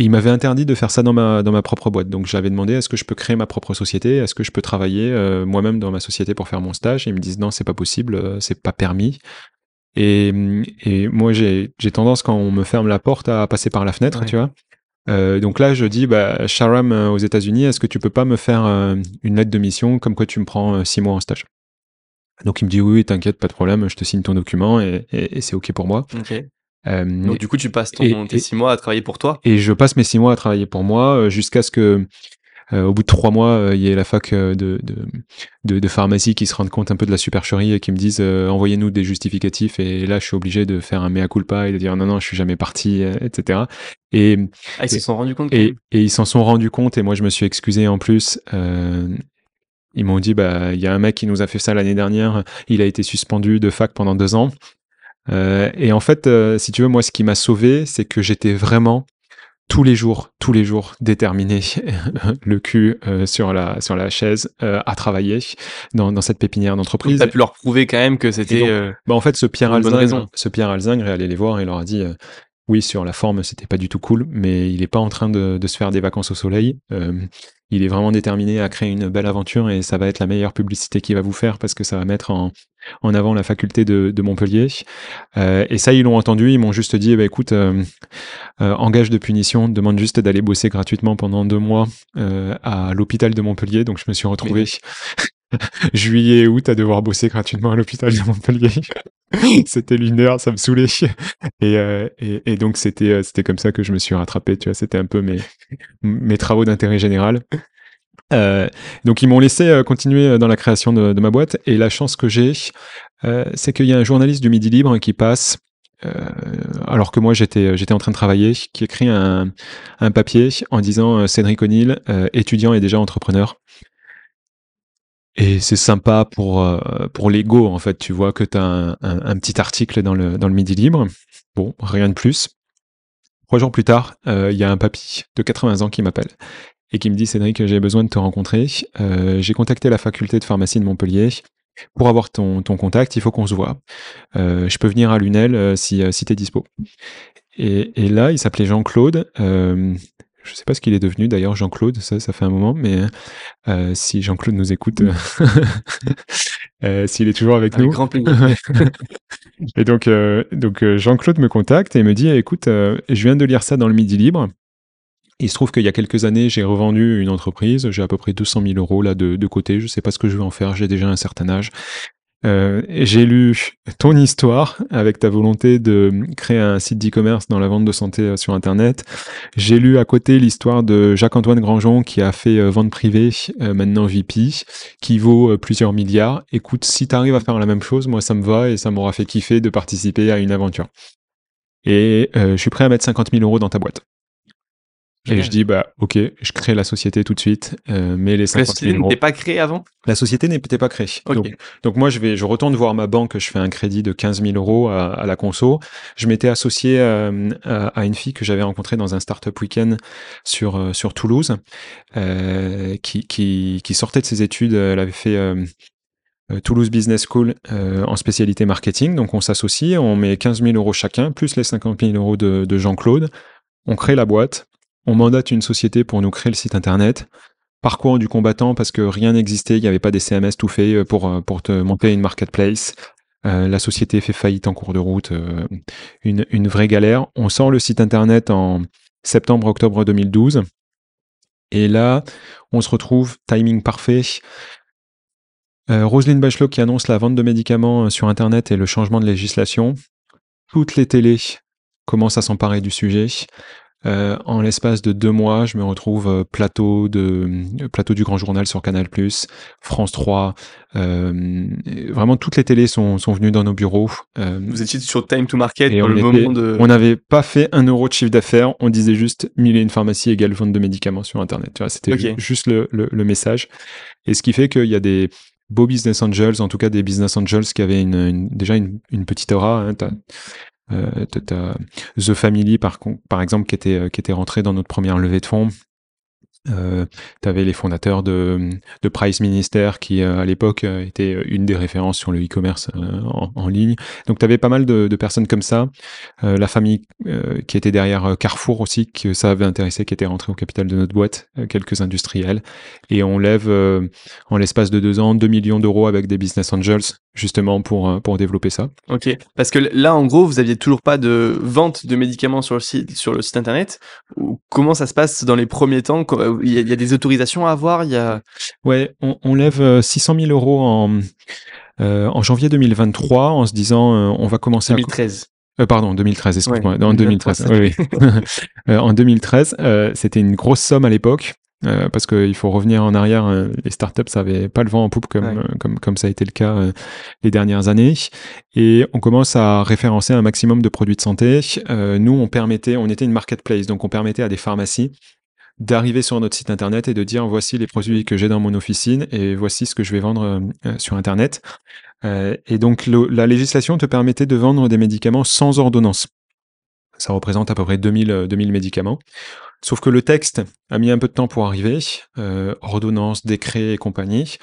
Il m'avait interdit de faire ça dans ma, dans ma propre boîte. Donc j'avais demandé est-ce que je peux créer ma propre société? Est-ce que je peux travailler euh, moi-même dans ma société pour faire mon stage? Et ils me disent non, c'est pas possible, euh, c'est pas permis. Et, et moi, j'ai tendance quand on me ferme la porte à passer par la fenêtre, tu vois. Euh, donc là, je dis, bah, Sharam aux États-Unis, est-ce que tu peux pas me faire une lettre de mission comme quoi tu me prends six mois en stage? Donc il me dit oui, t'inquiète, pas de problème, je te signe ton document et, et, c'est ok pour moi. Euh, Donc du coup, tu passes ton, tes six mois à travailler pour toi? Et je passe mes six mois à travailler pour moi euh, jusqu'à ce que euh, au bout de trois mois, il y ait la fac de, de, de, de, pharmacie qui se rende compte un peu de la supercherie et qui me disent envoyez-nous des justificatifs. Et là, je suis obligé de faire un mea culpa et de dire non, non, je suis jamais parti, etc. Et, ah, ils s'en sont rendus compte. Et, et, ils s'en sont rendus compte et moi, je me suis excusé en plus. ils m'ont dit bah il y a un mec qui nous a fait ça l'année dernière. Il a été suspendu de fac pendant deux ans. Euh, et en fait, euh, si tu veux, moi, ce qui m'a sauvé, c'est que j'étais vraiment tous les jours, tous les jours déterminé, le cul euh, sur la sur la chaise à travailler dans, dans cette pépinière d'entreprise. Tu as pu leur prouver quand même que c'était. bah en fait, ce Pierre Alzingre, ce Pierre Alzingre est allé les voir et leur a dit. oui, sur la forme, c'était pas du tout cool, mais il est pas en train de, de se faire des vacances au soleil il est vraiment déterminé à créer une belle aventure et ça va être la meilleure publicité qu'il va vous faire parce que ça va mettre en, en avant la faculté de, de Montpellier. Euh, et ça, ils l'ont entendu, ils m'ont juste dit, eh ben, écoute, euh, euh, engage de punition, demande juste d'aller bosser gratuitement pendant deux mois à l'hôpital de Montpellier. Donc je me suis retrouvé juillet et août à devoir bosser gratuitement à l'hôpital de Montpellier. c'était lunaire, ça me saoulait. Et, et, et donc c'était c'était comme ça que je me suis rattrapé. Tu vois, c'était un peu mes mes travaux d'intérêt général. Euh, donc ils m'ont laissé euh, continuer euh, dans la création de, ma boîte et la chance que j'ai, c'est qu'il y a un journaliste du Midi Libre qui passe, alors que moi j'étais en train de travailler, qui écrit un, papier en disant Cédric O'Neill, étudiant et déjà entrepreneur. Et c'est sympa pour l'ego en fait, tu vois que tu as un, petit article dans le dans le Midi Libre. Bon, rien de plus. Trois jours plus tard, il y a un papy de 80 ans qui m'appelle et qui me dit Cédric, j'ai besoin de te rencontrer. Euh, j'ai contacté la faculté de pharmacie de Montpellier pour avoir ton, ton contact, il faut qu'on se voit. je peux venir à Lunel si, si tu es dispo. Et, et, là, il s'appelait Jean-Claude. Je ne sais pas ce qu'il est devenu d'ailleurs, Jean-Claude, ça, ça fait un moment, mais euh, si Jean-Claude nous écoute, euh, euh, s'il est toujours avec, nous. Grand plaisir. et donc, donc Jean-Claude me contacte et me dit écoute, je viens de lire ça dans le Midi Libre. Il se trouve qu'il y a quelques années, j'ai revendu une entreprise, j'ai à peu près 200 000 euros là de, côté, je ne sais pas ce que je vais en faire, j'ai déjà un certain âge. Euh, j'ai lu ton histoire avec ta volonté de créer un site d'e-commerce dans la vente de santé euh, sur Internet. J'ai lu à côté l'histoire de Jacques-Antoine Grandjean qui a fait euh, vente privée, maintenant VP, qui vaut plusieurs milliards. Écoute, si tu arrives à faire la même chose, moi ça me va et ça m'aura fait kiffer de participer à une aventure. Et je suis prêt à mettre 50 000 euros dans ta boîte. Et je dis, bah, ok, je crée la société tout de suite, euh, mais les 50 La société n'était pas créée avant? La société n'était pas créée. Donc, moi, je vais, je retourne voir ma banque, je fais un crédit de 15 000 euros à, la conso. Je m'étais associé euh, à, une fille que j'avais rencontrée dans un startup week-end sur, euh, sur Toulouse, qui, qui, qui, sortait de ses études. Elle avait fait Toulouse Business School en spécialité marketing. Donc on s'associe, on met 15 000 euros chacun, plus les 50 000 euros de, de Jean-Claude. On crée la boîte on mandate une société pour nous créer le site internet. Parcours du combattant parce que rien n'existait, il n'y avait pas des CMS tout fait euh, pour, euh, pour te monter une marketplace. Euh, la société fait faillite en cours de route, une, une, vraie galère. On sort le site internet en septembre-octobre 2012. Et là, on se retrouve, timing parfait. Roselyne Bachelot qui annonce la vente de médicaments sur internet et le changement de législation. Toutes les télés commencent à s'emparer du sujet. Euh, en l'espace de deux mois, je me retrouve euh, plateau de euh, plateau du Grand Journal sur Canal+, France 3. vraiment, toutes les télés sont, sont venues dans nos bureaux. Vous étiez sur Time to Market et le moment de. On n'avait pas fait un euro de chiffre d'affaires. On disait juste mille et une pharmacie égale vente de médicaments sur Internet. Tu vois, c'était juste le, le, message. Et ce qui fait qu'il y a des beaux business angels, en tout cas des business angels qui avaient une, déjà une, une, petite aura. Hein, The Family par, par exemple qui était, qui était rentré dans notre première levée de fonds euh, tu les fondateurs de, de Price Minister qui euh, à l'époque euh, était une des références sur le e-commerce euh, en, ligne. Donc tu avais pas mal de, de personnes comme ça. la famille qui était derrière Carrefour aussi, que ça avait intéressé, qui était rentré au capital de notre boîte, quelques industriels. Et on lève en l'espace de deux ans 2 millions d'euros avec des business angels justement pour, pour développer ça. Ok, parce que là en gros vous aviez toujours pas de vente de médicaments sur le site, sur le site internet. Comment ça se passe dans les premiers temps? Il y, a, des autorisations à avoir? Il y a. Ouais, on, lève 600 euh, 000 euros en euh, en janvier 2023 en se disant euh, on va commencer. 2013. Euh, pardon, 2013, excuse-moi. en 2013. oui, oui. en 2013, c'était une grosse somme à l'époque. Euh, parce qu'il faut revenir en arrière, euh, les startups, ça n'avait pas le vent en poupe comme, euh, comme, comme ça a été le cas les dernières années. Et on commence à référencer un maximum de produits de santé. nous, on permettait, on était une marketplace, donc on permettait à des pharmacies d'arriver sur notre site internet et de dire voici les produits que j'ai dans mon officine et voici ce que je vais vendre sur internet. et donc la législation te permettait de vendre des médicaments sans ordonnance. Ça représente à peu près 2000, 2000 médicaments. Sauf que le texte a mis un peu de temps pour arriver, euh, ordonnance, décret et compagnie.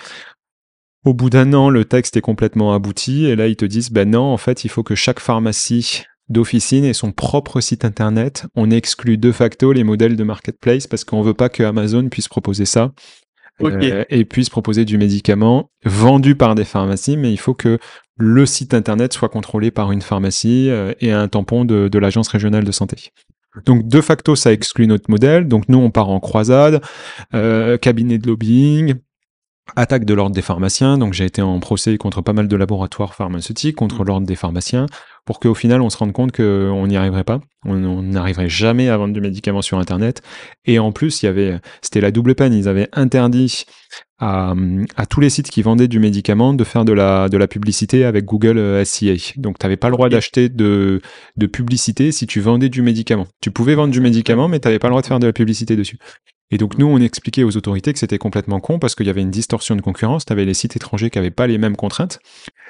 Au bout d'un an, le texte est complètement abouti et là ils te disent ben non, en fait, il faut que chaque pharmacie d'officine ait son propre site internet. On exclut de facto les modèles de marketplace parce qu'on veut pas que Amazon puisse proposer ça. Euh, et puisse proposer du médicament vendu par des pharmacies, mais il faut que le site internet soit contrôlé par une pharmacie euh, et un tampon de, de l'agence régionale de santé. Donc de facto, ça exclut notre modèle. Donc nous, on part en croisade, euh, cabinet de lobbying, attaque de l'ordre des pharmaciens. Donc j'ai été en procès contre pas mal de laboratoires pharmaceutiques, contre mmh. l'ordre des pharmaciens, pour qu'au final, on se rende compte qu'on n'y arriverait pas. On n'arriverait jamais à vendre du médicament sur Internet. Et en plus, il y avait, c'était la double peine. Ils avaient interdit à, tous les sites qui vendaient du médicament de faire de la, de la publicité avec Google euh, SCA. Donc, tu n'avais pas le droit d'acheter de, de publicité si tu vendais du médicament. Tu pouvais vendre du médicament, mais tu n'avais pas le droit de faire de la publicité dessus. Et donc nous, on expliquait aux autorités que c'était complètement con parce qu'il y avait une distorsion de concurrence. Tu avais les sites étrangers qui n'avaient pas les mêmes contraintes.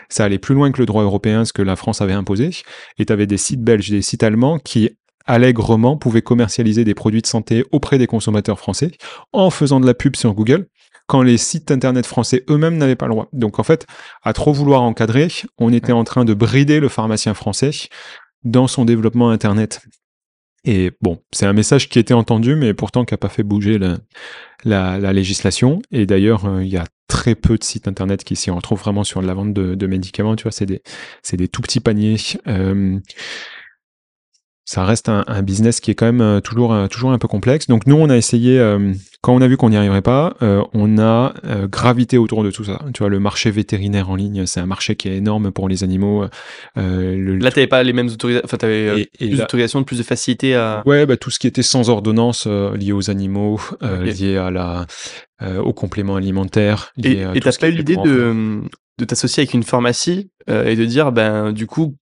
Ça allait plus loin que le droit européen, ce que la France avait imposé. Et tu avais des sites belges, des sites allemands qui allègrement pouvaient commercialiser des produits de santé auprès des consommateurs français en faisant de la pub sur Google quand les sites internet français eux-mêmes n'avaient pas le droit. Donc en fait, à trop vouloir encadrer, on était en train de brider le pharmacien français dans son développement internet. Et bon, c'est un message qui était entendu, mais pourtant qui n'a pas fait bouger la, législation. Et d'ailleurs, euh, il y a très peu de sites internet qui s'y retrouvent vraiment sur la vente de, médicaments. Tu vois, c'est des, des tout petits paniers. Euh, ça reste un, business qui est quand même euh, toujours, euh, toujours un peu complexe. Donc nous, on a essayé, euh, quand on a vu qu'on n'y arriverait pas, on a gravité autour de tout ça. Tu vois, le marché vétérinaire en ligne, c'est un marché qui est énorme pour les animaux. Le... Là, tu n'avais pas les mêmes autorisations, enfin, tu avais plus d'autorisations, plus de facilité à... Ouais, bah, tout ce qui était sans ordonnance lié aux animaux, lié à la, aux compléments alimentaires. et tu n'as pas eu l'idée de, de t'associer avec une pharmacie et de dire, ben, du coup,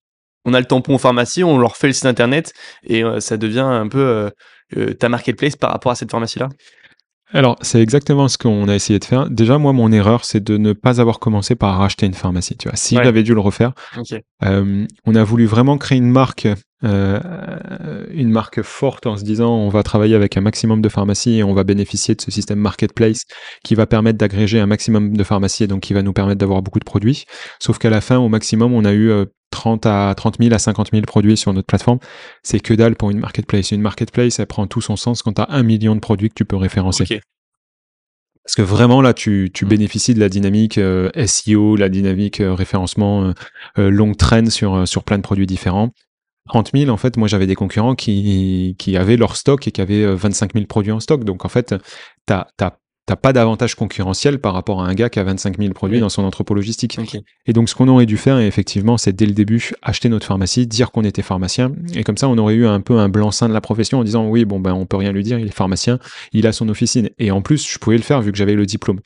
on a le tampon pharmacie, on leur fait le site internet et euh, ça devient un peu euh, euh, ta marketplace par rapport à cette pharmacie-là alors, c'est exactement ce qu'on a essayé de faire. Déjà, moi, mon erreur, c'est de ne pas avoir commencé par racheter une pharmacie. Tu vois, si j'avais dû le refaire, on a voulu vraiment créer une marque euh, une marque forte en se disant on va travailler avec un maximum de pharmacies et on va bénéficier de ce système marketplace qui va permettre d'agréger un maximum de pharmacies et donc qui va nous permettre d'avoir beaucoup de produits. Sauf qu'à la fin, au maximum, on a eu 30 euh, à 30 000 à 50 000 produits sur notre plateforme. C'est que dalle pour une marketplace. Une marketplace, elle prend tout son sens quand tu as un million de produits que tu peux référencer. Parce que vraiment, là, tu, tu mm. bénéficies de la dynamique euh, SEO, la dynamique référencement longue traîne sur, sur plein de produits différents. 30 000, en fait, moi j'avais des concurrents qui, qui avaient leur stock et qui avaient 25 euh, 000 produits en stock. Donc en fait, tu as, t'as pas d'avantage concurrentiel par rapport à un gars qui a 25 000 produits dans son entrepôt logistique. Et donc, ce qu'on aurait dû faire, effectivement, c'est dès le début acheter notre pharmacie, dire qu'on était pharmacien, et comme ça, on aurait eu un peu un blanc-seing de la profession en disant oui, bon ben, on peut rien lui dire, il est pharmacien, il a son officine. Et en plus, je pouvais le faire vu que j'avais le diplôme.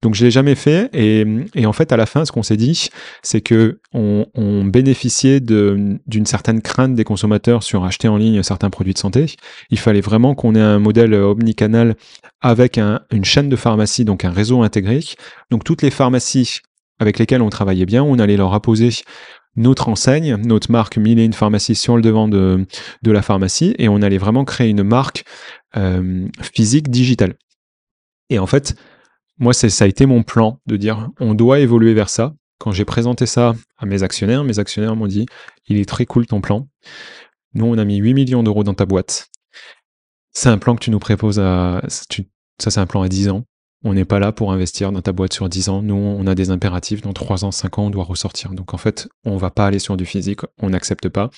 Donc, je l'ai jamais fait. Et, et, en fait, à la fin, ce qu'on s'est dit, c'est que on, on bénéficiait d'une certaine crainte des consommateurs sur acheter en ligne certains produits de santé. Il fallait vraiment qu'on ait un modèle omnicanal avec un, une chaîne de pharmacie, donc un réseau intégré. Donc toutes les pharmacies avec lesquelles on travaillait bien, on allait leur apposer notre enseigne, notre marque Mille et une pharmacie sur le devant de, de la pharmacie et on allait vraiment créer une marque euh, physique digitale. Et en fait, moi, ça a été mon plan de dire on doit évoluer vers ça. Quand j'ai présenté ça à mes actionnaires, mes actionnaires m'ont dit il est très cool ton plan. Nous, on a mis 8 millions d'euros dans ta boîte. C'est un plan que tu nous proposes à. ça, c'est un plan à 10 ans. On n'est pas là pour investir dans ta boîte sur 10 ans. Nous, on a des impératifs. Dans 3 ans, 5 ans, on doit ressortir. Donc, en fait, on va pas aller sur du physique. On n'accepte pas.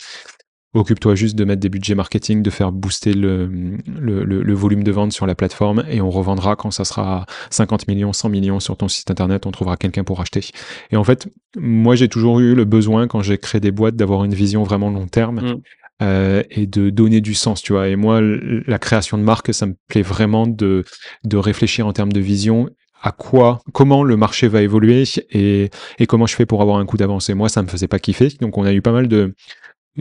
Occupe-toi juste de mettre des budgets marketing, de faire booster le, volume de vente sur la plateforme et on revendra quand ça sera 50 millions, 100 millions sur ton site internet, on trouvera quelqu'un pour acheter. Et en fait, moi j'ai toujours eu le besoin quand j'ai créé des boîtes d'avoir une vision vraiment long terme. Mm. Euh, et de donner du sens, tu vois. Et moi, la création de marque, ça me plaît vraiment de, de réfléchir en termes de vision à quoi, comment le marché va évoluer et, et comment je fais pour avoir un coup d'avance. Et moi, ça me faisait pas kiffer. Donc, on a eu pas mal de,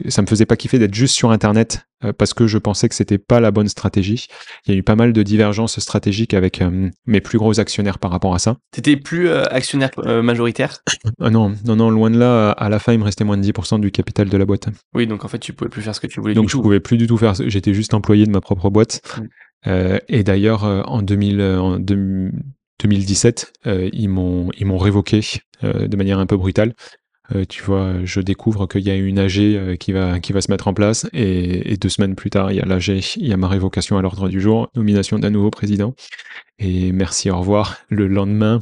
ça me faisait pas kiffer d'être juste sur Internet euh, parce que je pensais que c'était pas la bonne stratégie. Il y a eu pas mal de divergences stratégiques avec euh, mes plus gros actionnaires par rapport à ça. T'étais plus euh, actionnaire majoritaire? Ah Non, non, non, loin de là. À la fin, il me restait moins de 10% du capital de la boîte. Oui, donc en fait, tu pouvais plus faire ce que tu voulais. Donc je pouvais plus du tout faire. J'étais juste employé de ma propre boîte. Mm. et d'ailleurs, en, 2000, en 2017, ils m'ont ils m'ont révoqué de manière un peu brutale. Euh, tu vois, je découvre qu'il y a une AG euh, qui va, qui va se mettre en place et, deux semaines plus tard, il y a l'AG, il y a ma révocation à l'ordre du jour, nomination d'un nouveau président. Et merci, au revoir. Le lendemain,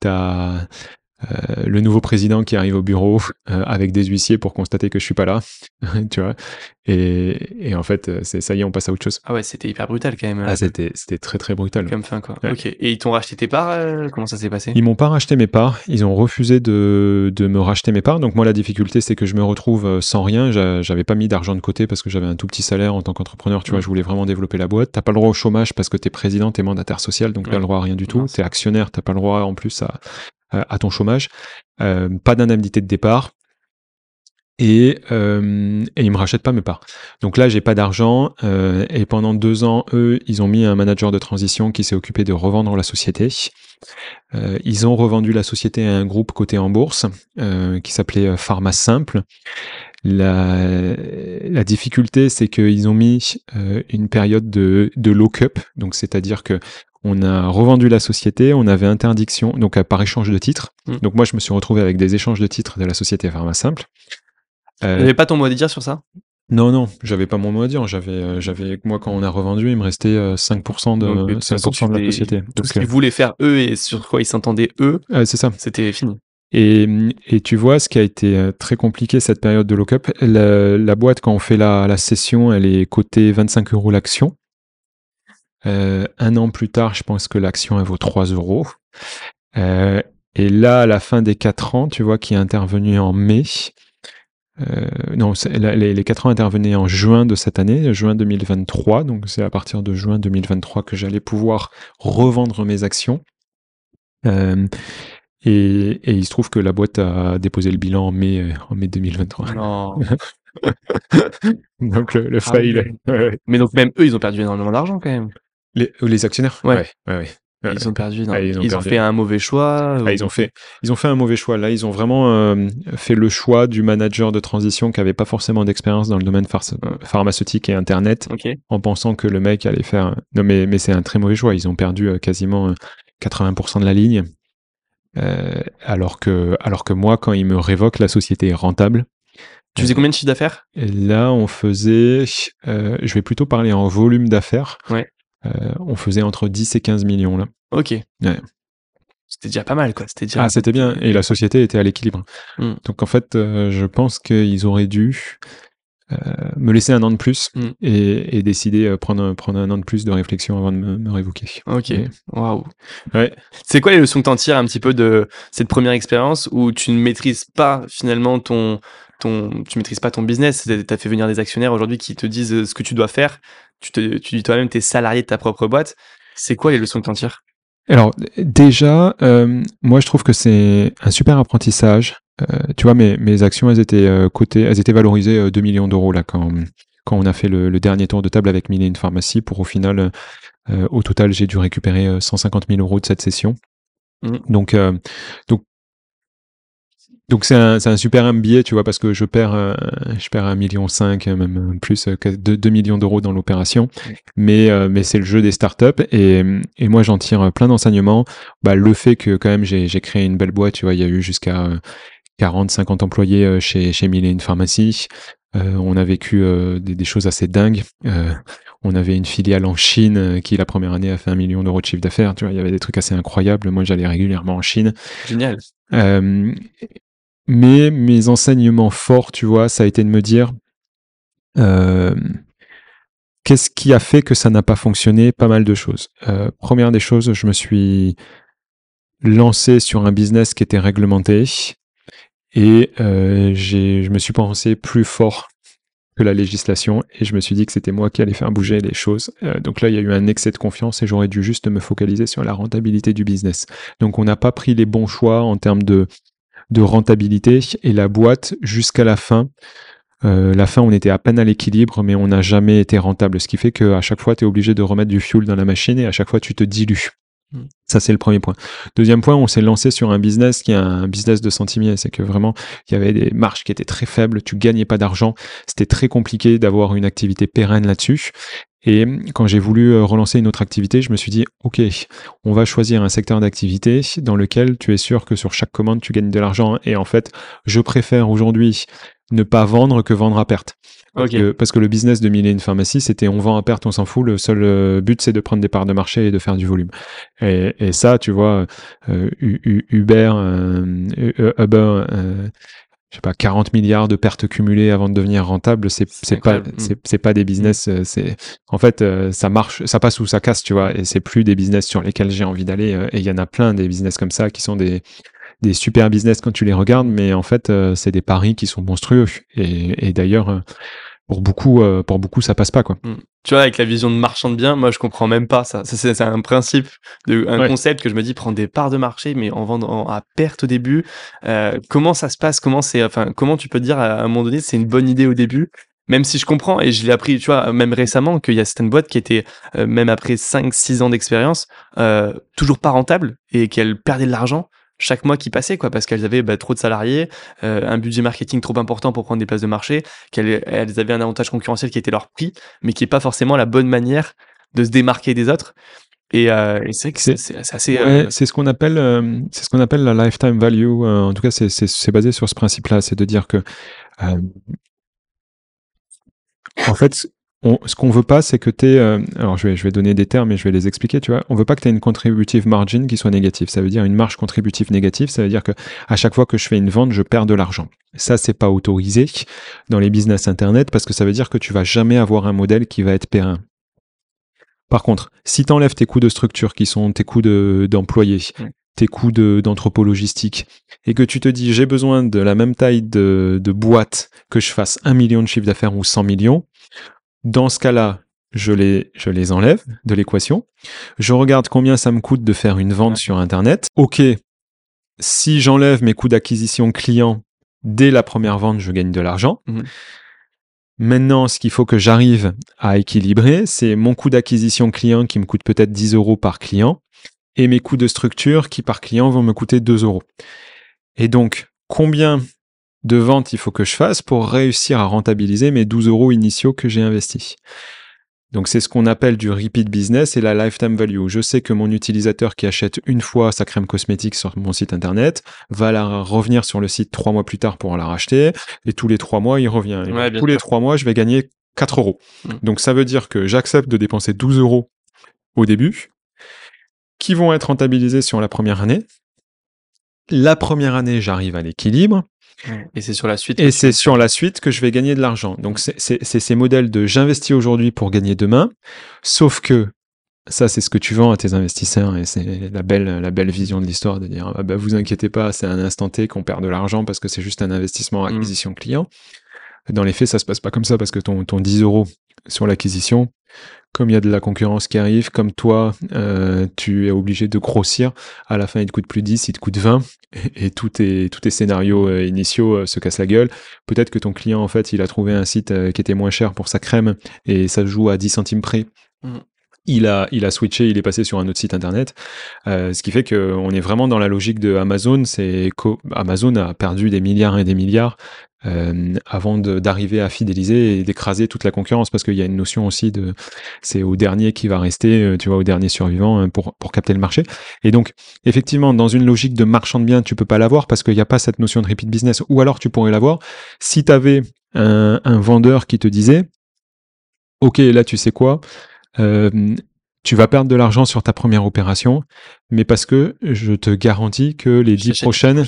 tu as euh, le nouveau président qui arrive au bureau euh, avec des huissiers pour constater que je suis pas là, tu vois. Et, et en fait, euh, c'est ça y est, on passe à autre chose. Ah ouais, c'était hyper brutal quand même. Ah, c'était c'était très très brutal. Comme fin quoi. Ok. Et ils t'ont racheté tes parts Comment ça s'est passé? Ils m'ont pas racheté mes parts. Ils ont refusé de, de me racheter mes parts. Donc moi, la difficulté, c'est que je me retrouve sans rien. J'avais pas mis d'argent de côté parce que j'avais un tout petit salaire en tant qu'entrepreneur. Tu vois, mm. je voulais vraiment développer la boîte. T'as pas le droit au chômage parce que t'es président, t'es mandataire social, donc t'as le droit à rien du tout. T'es actionnaire, t'as pas le droit en plus à à ton chômage, euh, pas d'indemnité de départ, et, euh, et ils me rachètent pas mes parts. Donc là, j'ai pas d'argent euh, et pendant deux ans, eux, ils ont mis un manager de transition qui s'est occupé de revendre la société. Euh, ils ont revendu la société à un groupe coté en bourse euh, qui s'appelait Pharma Simple. La, la difficulté, c'est qu'ils ont mis une période de, de lock-up, donc c'est-à-dire que On a revendu la société, on avait interdiction, donc par échange de titres. Mm. Donc moi, je me suis retrouvé avec des échanges de titres de la société Pharma Simple. Euh, n'avais pas ton mot à dire sur ça? Non, non, j'avais pas mon mot à dire. J'avais, euh, j'avais, moi, quand on a revendu, il me restait 5% de, de, 5 de la société. Tout ce qu'ils voulaient faire eux et sur quoi ils s'entendaient eux, c'est ça. C'était fini. Et, et, tu vois, ce qui a été euh, très compliqué cette période de lock-up, la, la, boîte, quand on fait la, la, session, elle est cotée 25 euros l'action. Euh, un an plus tard, je pense que l'action, elle vaut 3 euros. Euh, et là, à la fin des 4 ans, tu vois, qui est intervenu en mai, euh, non, les, les 4 ans intervenaient en juin de cette année, juin 2023, donc c'est à partir de juin 2023 que j'allais pouvoir revendre mes actions. Et, et, il se trouve que la boîte a déposé le bilan en mai, en mai 2023. Non. donc le, le Ah fail. Mais donc même eux, ils ont perdu énormément d'argent quand même. Les, les actionnaires Ouais. ouais, ouais, ouais. Ils ont perdu. non. Ah, ils ils ont ont, perdu. fait un mauvais choix. Ah, ils, ont fait, ils ont fait un mauvais choix. Là, ils ont vraiment euh, fait le choix du manager de transition qui avait pas forcément d'expérience dans le domaine phar- pharmaceutique et Internet, en pensant que le mec allait faire. Non, mais, mais c'est un très mauvais choix. Ils ont perdu euh, quasiment euh, 80% de la ligne. Euh, alors, que, alors que moi, quand ils me révoquent, la société est rentable. Tu faisais combien de chiffre d'affaires? là, on faisait. euh, je vais plutôt parler en volume d'affaires. Ouais. Euh, on faisait entre 10 et 15 millions là. Ok. Ouais. C'était déjà pas mal, quoi. C'était déjà. Ah, c'était bien. Et la société était à l'équilibre. Mm. Donc en fait, euh, je pense qu'ils auraient dû euh, me laisser un an de plus Mm. et, et décider prendre, un- prendre un an de plus de réflexion avant de me, me révoquer. Ok. Waouh. Ouais. C'est quoi les leçons que t'en tires un petit peu de cette première expérience où tu ne maîtrises pas finalement ton, ton, tu maîtrises pas ton business? Tu as fait venir des actionnaires aujourd'hui qui te disent ce que tu dois faire. Tu te, tu dis toi-même, t'es salarié de ta propre boîte. C'est quoi les leçons que t'en tires? Alors déjà, euh, moi je trouve que c'est un super apprentissage. Euh, tu vois, mes, mes actions, elles étaient euh, cotées, elles étaient valorisées euh, 2 millions d'euros là quand, quand on a fait le, le dernier tour de table avec Mille et une pharmacie. Pour au final, au total, j'ai dû récupérer euh, 150 000 euros de cette session. Mhm. Donc, donc, donc c'est un, c'est un super MBA, tu vois, parce que je perds, euh, je perds un million cinq, même plus, euh, que 2, millions d'euros dans l'opération. Mais, euh, mais c'est le jeu des startups et, et moi j'en tire plein d'enseignements. Bah, le fait que quand même j'ai, j'ai créé une belle boîte, tu vois, il y a eu jusqu'à euh, 40, 50 employés euh, chez, chez Mille et une pharmacie. Euh, on a vécu euh, des, des choses assez dingues. Euh, on avait une filiale en Chine euh, qui, la première année, a fait un million d'euros de chiffre d'affaires. Tu vois, il y avait des trucs assez incroyables. Moi, j'allais régulièrement en Chine. Génial. Euh, mais mes enseignements forts, tu vois, ça a été de me dire euh, qu'est-ce qui a fait que ça n'a pas fonctionné? Pas mal de choses. Euh, première des choses, je me suis lancé sur un business qui était réglementé et euh, j'ai, je me suis pensé plus fort que la législation et je me suis dit que c'était moi qui allais faire bouger les choses. Euh, donc là, il y a eu un excès de confiance et j'aurais dû juste me focaliser sur la rentabilité du business. Donc on n'a pas pris les bons choix en termes de, de rentabilité et la boîte jusqu'à la fin. euh, la fin, on était à peine à l'équilibre, mais on n'a jamais été rentable. Ce qui fait qu'à chaque fois, tu es obligé de remettre du fuel dans la machine et à chaque fois, tu te dilues. Mm. Ça, c'est le premier point. Deuxième point, on s'est lancé sur un business qui est un business de centimiers. C'est que vraiment, il y avait des marges qui étaient très faibles, tu gagnais pas d'argent. C'était très compliqué d'avoir une activité pérenne là-dessus. Et quand j'ai voulu euh, relancer une autre activité, je me suis dit, OK, on va choisir un secteur d'activité dans lequel tu es sûr que sur chaque commande, tu gagnes de l'argent. Et en fait, je préfère aujourd'hui ne pas vendre que vendre à perte. Parce, que, parce que le business de Mille et une pharmacie, c'était on vend à perte, on s'en fout. Le seul euh, but, c'est de prendre des parts de marché et de faire du volume. Et, et ça, tu vois, euh, Uber, euh, Uber, euh, je sais pas, 40 milliards de pertes cumulées avant de devenir rentable, c'est c'est pas. Mm. c'est c'est pas des business. euh, C'est en fait, euh, ça marche, ça passe ou ça casse, tu vois. Et c'est plus des business sur lesquels j'ai envie d'aller. euh, Et il y en a plein des business comme ça qui sont des des super business quand tu les regardes, mais en fait, c'est des paris qui sont monstrueux. Et, et d'ailleurs, pour beaucoup, euh, pour beaucoup, ça passe pas quoi. Tu vois, avec la vision de marchand de biens, moi, je comprends même pas ça. Ça, C'est un principe, de, un Ouais. concept que je me dis prendre des parts de marché, mais en vendant à perte au début. Euh, comment ça se passe? Comment c'est, enfin, comment tu peux dire à un moment donné, c'est une bonne idée au début? Même si je comprends, et je l'ai appris, tu vois, même récemment, qu'il y a certaines boîtes qui étaient, euh, même après 5-6 ans d'expérience, euh, toujours pas rentables et qu'elles perdaient de l'argent chaque mois qui passait, quoi, parce qu'elles avaient bah, trop de salariés, euh, un budget marketing trop important pour prendre des places de marché, qu'elles elles avaient un avantage concurrentiel qui était leur prix, mais qui est pas forcément la bonne manière de se démarquer des autres. Et, c'est que c'est assez. c'est ce qu'on appelle, c'est ce qu'on appelle la lifetime value. en tout cas, c'est basé sur ce principe-là, c'est de dire que en fait, ce qu'on veut pas, c'est que tu euh, alors je vais, je vais donner des termes et je vais les expliquer, tu vois. On veut pas que tu aies une contributive margin qui soit négative. Ça veut dire une marge contributive négative. Ça veut dire que à chaque fois que je fais une vente, je perds de l'argent. Ça, c'est pas autorisé dans les business internet parce que ça veut dire que tu vas jamais avoir un modèle qui va être périn. Par contre, si tu enlèves tes coûts de structure qui sont tes coûts d'employés, tes coûts d'entrepôt-logistique, et que tu te dis j'ai besoin de la même taille de, de boîte que je fasse un million de chiffre d'affaires ou 100 millions, dans ce cas-là, je les, je les enlève de l'équation. Je regarde combien ça me coûte de faire une vente sur Internet. OK, si j'enlève mes coûts d'acquisition client dès la première vente, je gagne de l'argent. Mhm. Maintenant, ce qu'il faut que j'arrive à équilibrer, c'est mon coût d'acquisition client qui me coûte peut-être 10 euros par client et mes coûts de structure qui par client vont me coûter 2 euros. Et donc, combien de vente il faut que je fasse pour réussir à rentabiliser mes 12 euros initiaux que j'ai investis. Donc c'est ce qu'on appelle du repeat business et la lifetime value. Je sais que mon utilisateur qui achète une fois sa crème cosmétique sur mon site internet va la revenir sur le site trois mois plus tard pour la racheter et tous les trois mois il revient. tous les trois mois je vais gagner 4 euros. Mm. Donc ça veut dire que j'accepte de dépenser 12 euros au début qui vont être rentabilisés sur la première année. La première année j'arrive à l'équilibre et c'est sur la suite. Et c'est sur la suite que je vais gagner de l'argent. Donc c'est ces modèles de j'investis aujourd'hui pour gagner demain. Sauf que ça, c'est ce que tu vends à tes investisseurs et c'est la belle, la belle vision de l'histoire de dire ah bah, vous inquiétez pas, c'est un instant T qu'on perd de l'argent parce que c'est juste un investissement mmh. acquisition client. Dans les faits, ça se passe pas comme ça parce que ton, ton 10 euros sur l'acquisition, comme il y a de la concurrence qui arrive, comme toi, euh, tu es obligé de grossir, à la fin il te coûte plus 10, il te coûte 20, et, tous tes, tous tes scénarios euh, initiaux euh, se cassent la gueule. Peut-être que ton client, en fait, il a trouvé un site qui était moins cher pour sa crème, et ça joue à 10 centimes près. Mmh. Il a, il a switché, il est passé sur un autre site internet, ce qui fait qu'on est vraiment dans la logique de Amazon. C'est Amazon a perdu des milliards et des milliards euh, avant d'arriver à fidéliser et d'écraser toute la concurrence parce qu'il y a une notion aussi de c'est au dernier qui va rester euh, tu vois au dernier survivant euh, pour, pour capter le marché. Et donc effectivement dans une logique de marchand de biens tu peux pas l'avoir parce qu'il n'y a pas cette notion de repeat business. Ou alors tu pourrais l'avoir si tu avais un, un, vendeur qui te disait ok là tu sais quoi tu vas perdre de l'argent sur ta première opération, mais parce que je te garantis que les dix prochaines,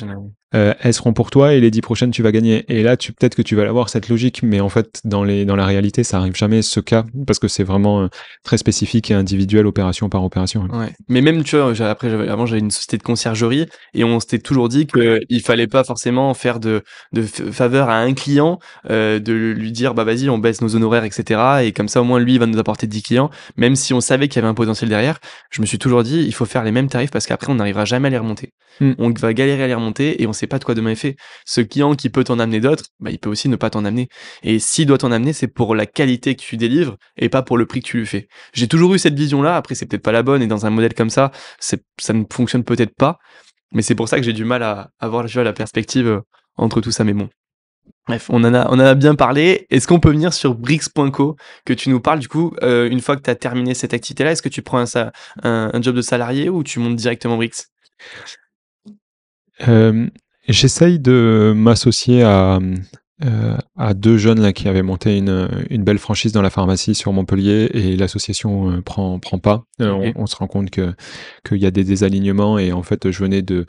euh, elles seront pour toi et les dix prochaines tu vas gagner. Et là, tu peut-être que tu vas avoir cette logique, mais en fait, dans les dans la réalité, ça arrive jamais ce cas parce que c'est vraiment euh, très spécifique et individuel opération par opération. Ouais. Mais même tu vois, après avant j'avais une société de conciergerie et on s'était toujours dit que il fallait pas forcément faire de de faveur à un client, euh, de lui dire bah vas-y on baisse nos honoraires etc. Et comme ça au moins lui il va nous apporter 10 clients, même si on savait qu'il y avait un potentiel derrière. Je me suis toujours dit il faut faire les mêmes tarifs parce qu'après on n'arrivera jamais à les remonter. Hmm. On va galérer à les remonter et on sait pas de quoi demain est fait. Ce client qui peut t'en amener d'autres, bah, il peut aussi ne pas t'en amener. Et s'il doit t'en amener, c'est pour la qualité que tu délivres et pas pour le prix que tu lui fais. J'ai toujours eu cette vision-là. Après, c'est peut-être pas la bonne et dans un modèle comme ça, ça ne fonctionne peut-être pas. Mais c'est pour ça que j'ai du mal à avoir la perspective euh, entre tout ça. Mais bon. Bref, on en a, on en a bien parlé. Est-ce qu'on peut venir sur Brix.co que tu nous parles du coup euh, une fois que tu as terminé cette activité-là Est-ce que tu prends un, un, job de salarié ou tu montes directement Brix? Euh, J'essaye de m'associer à, euh, à deux jeunes là, qui avaient monté une, une, belle franchise dans la pharmacie sur Montpellier et l'association euh, prend, prend pas. Euh, on, se rend compte que qu'il y a des désalignements et en fait je venais de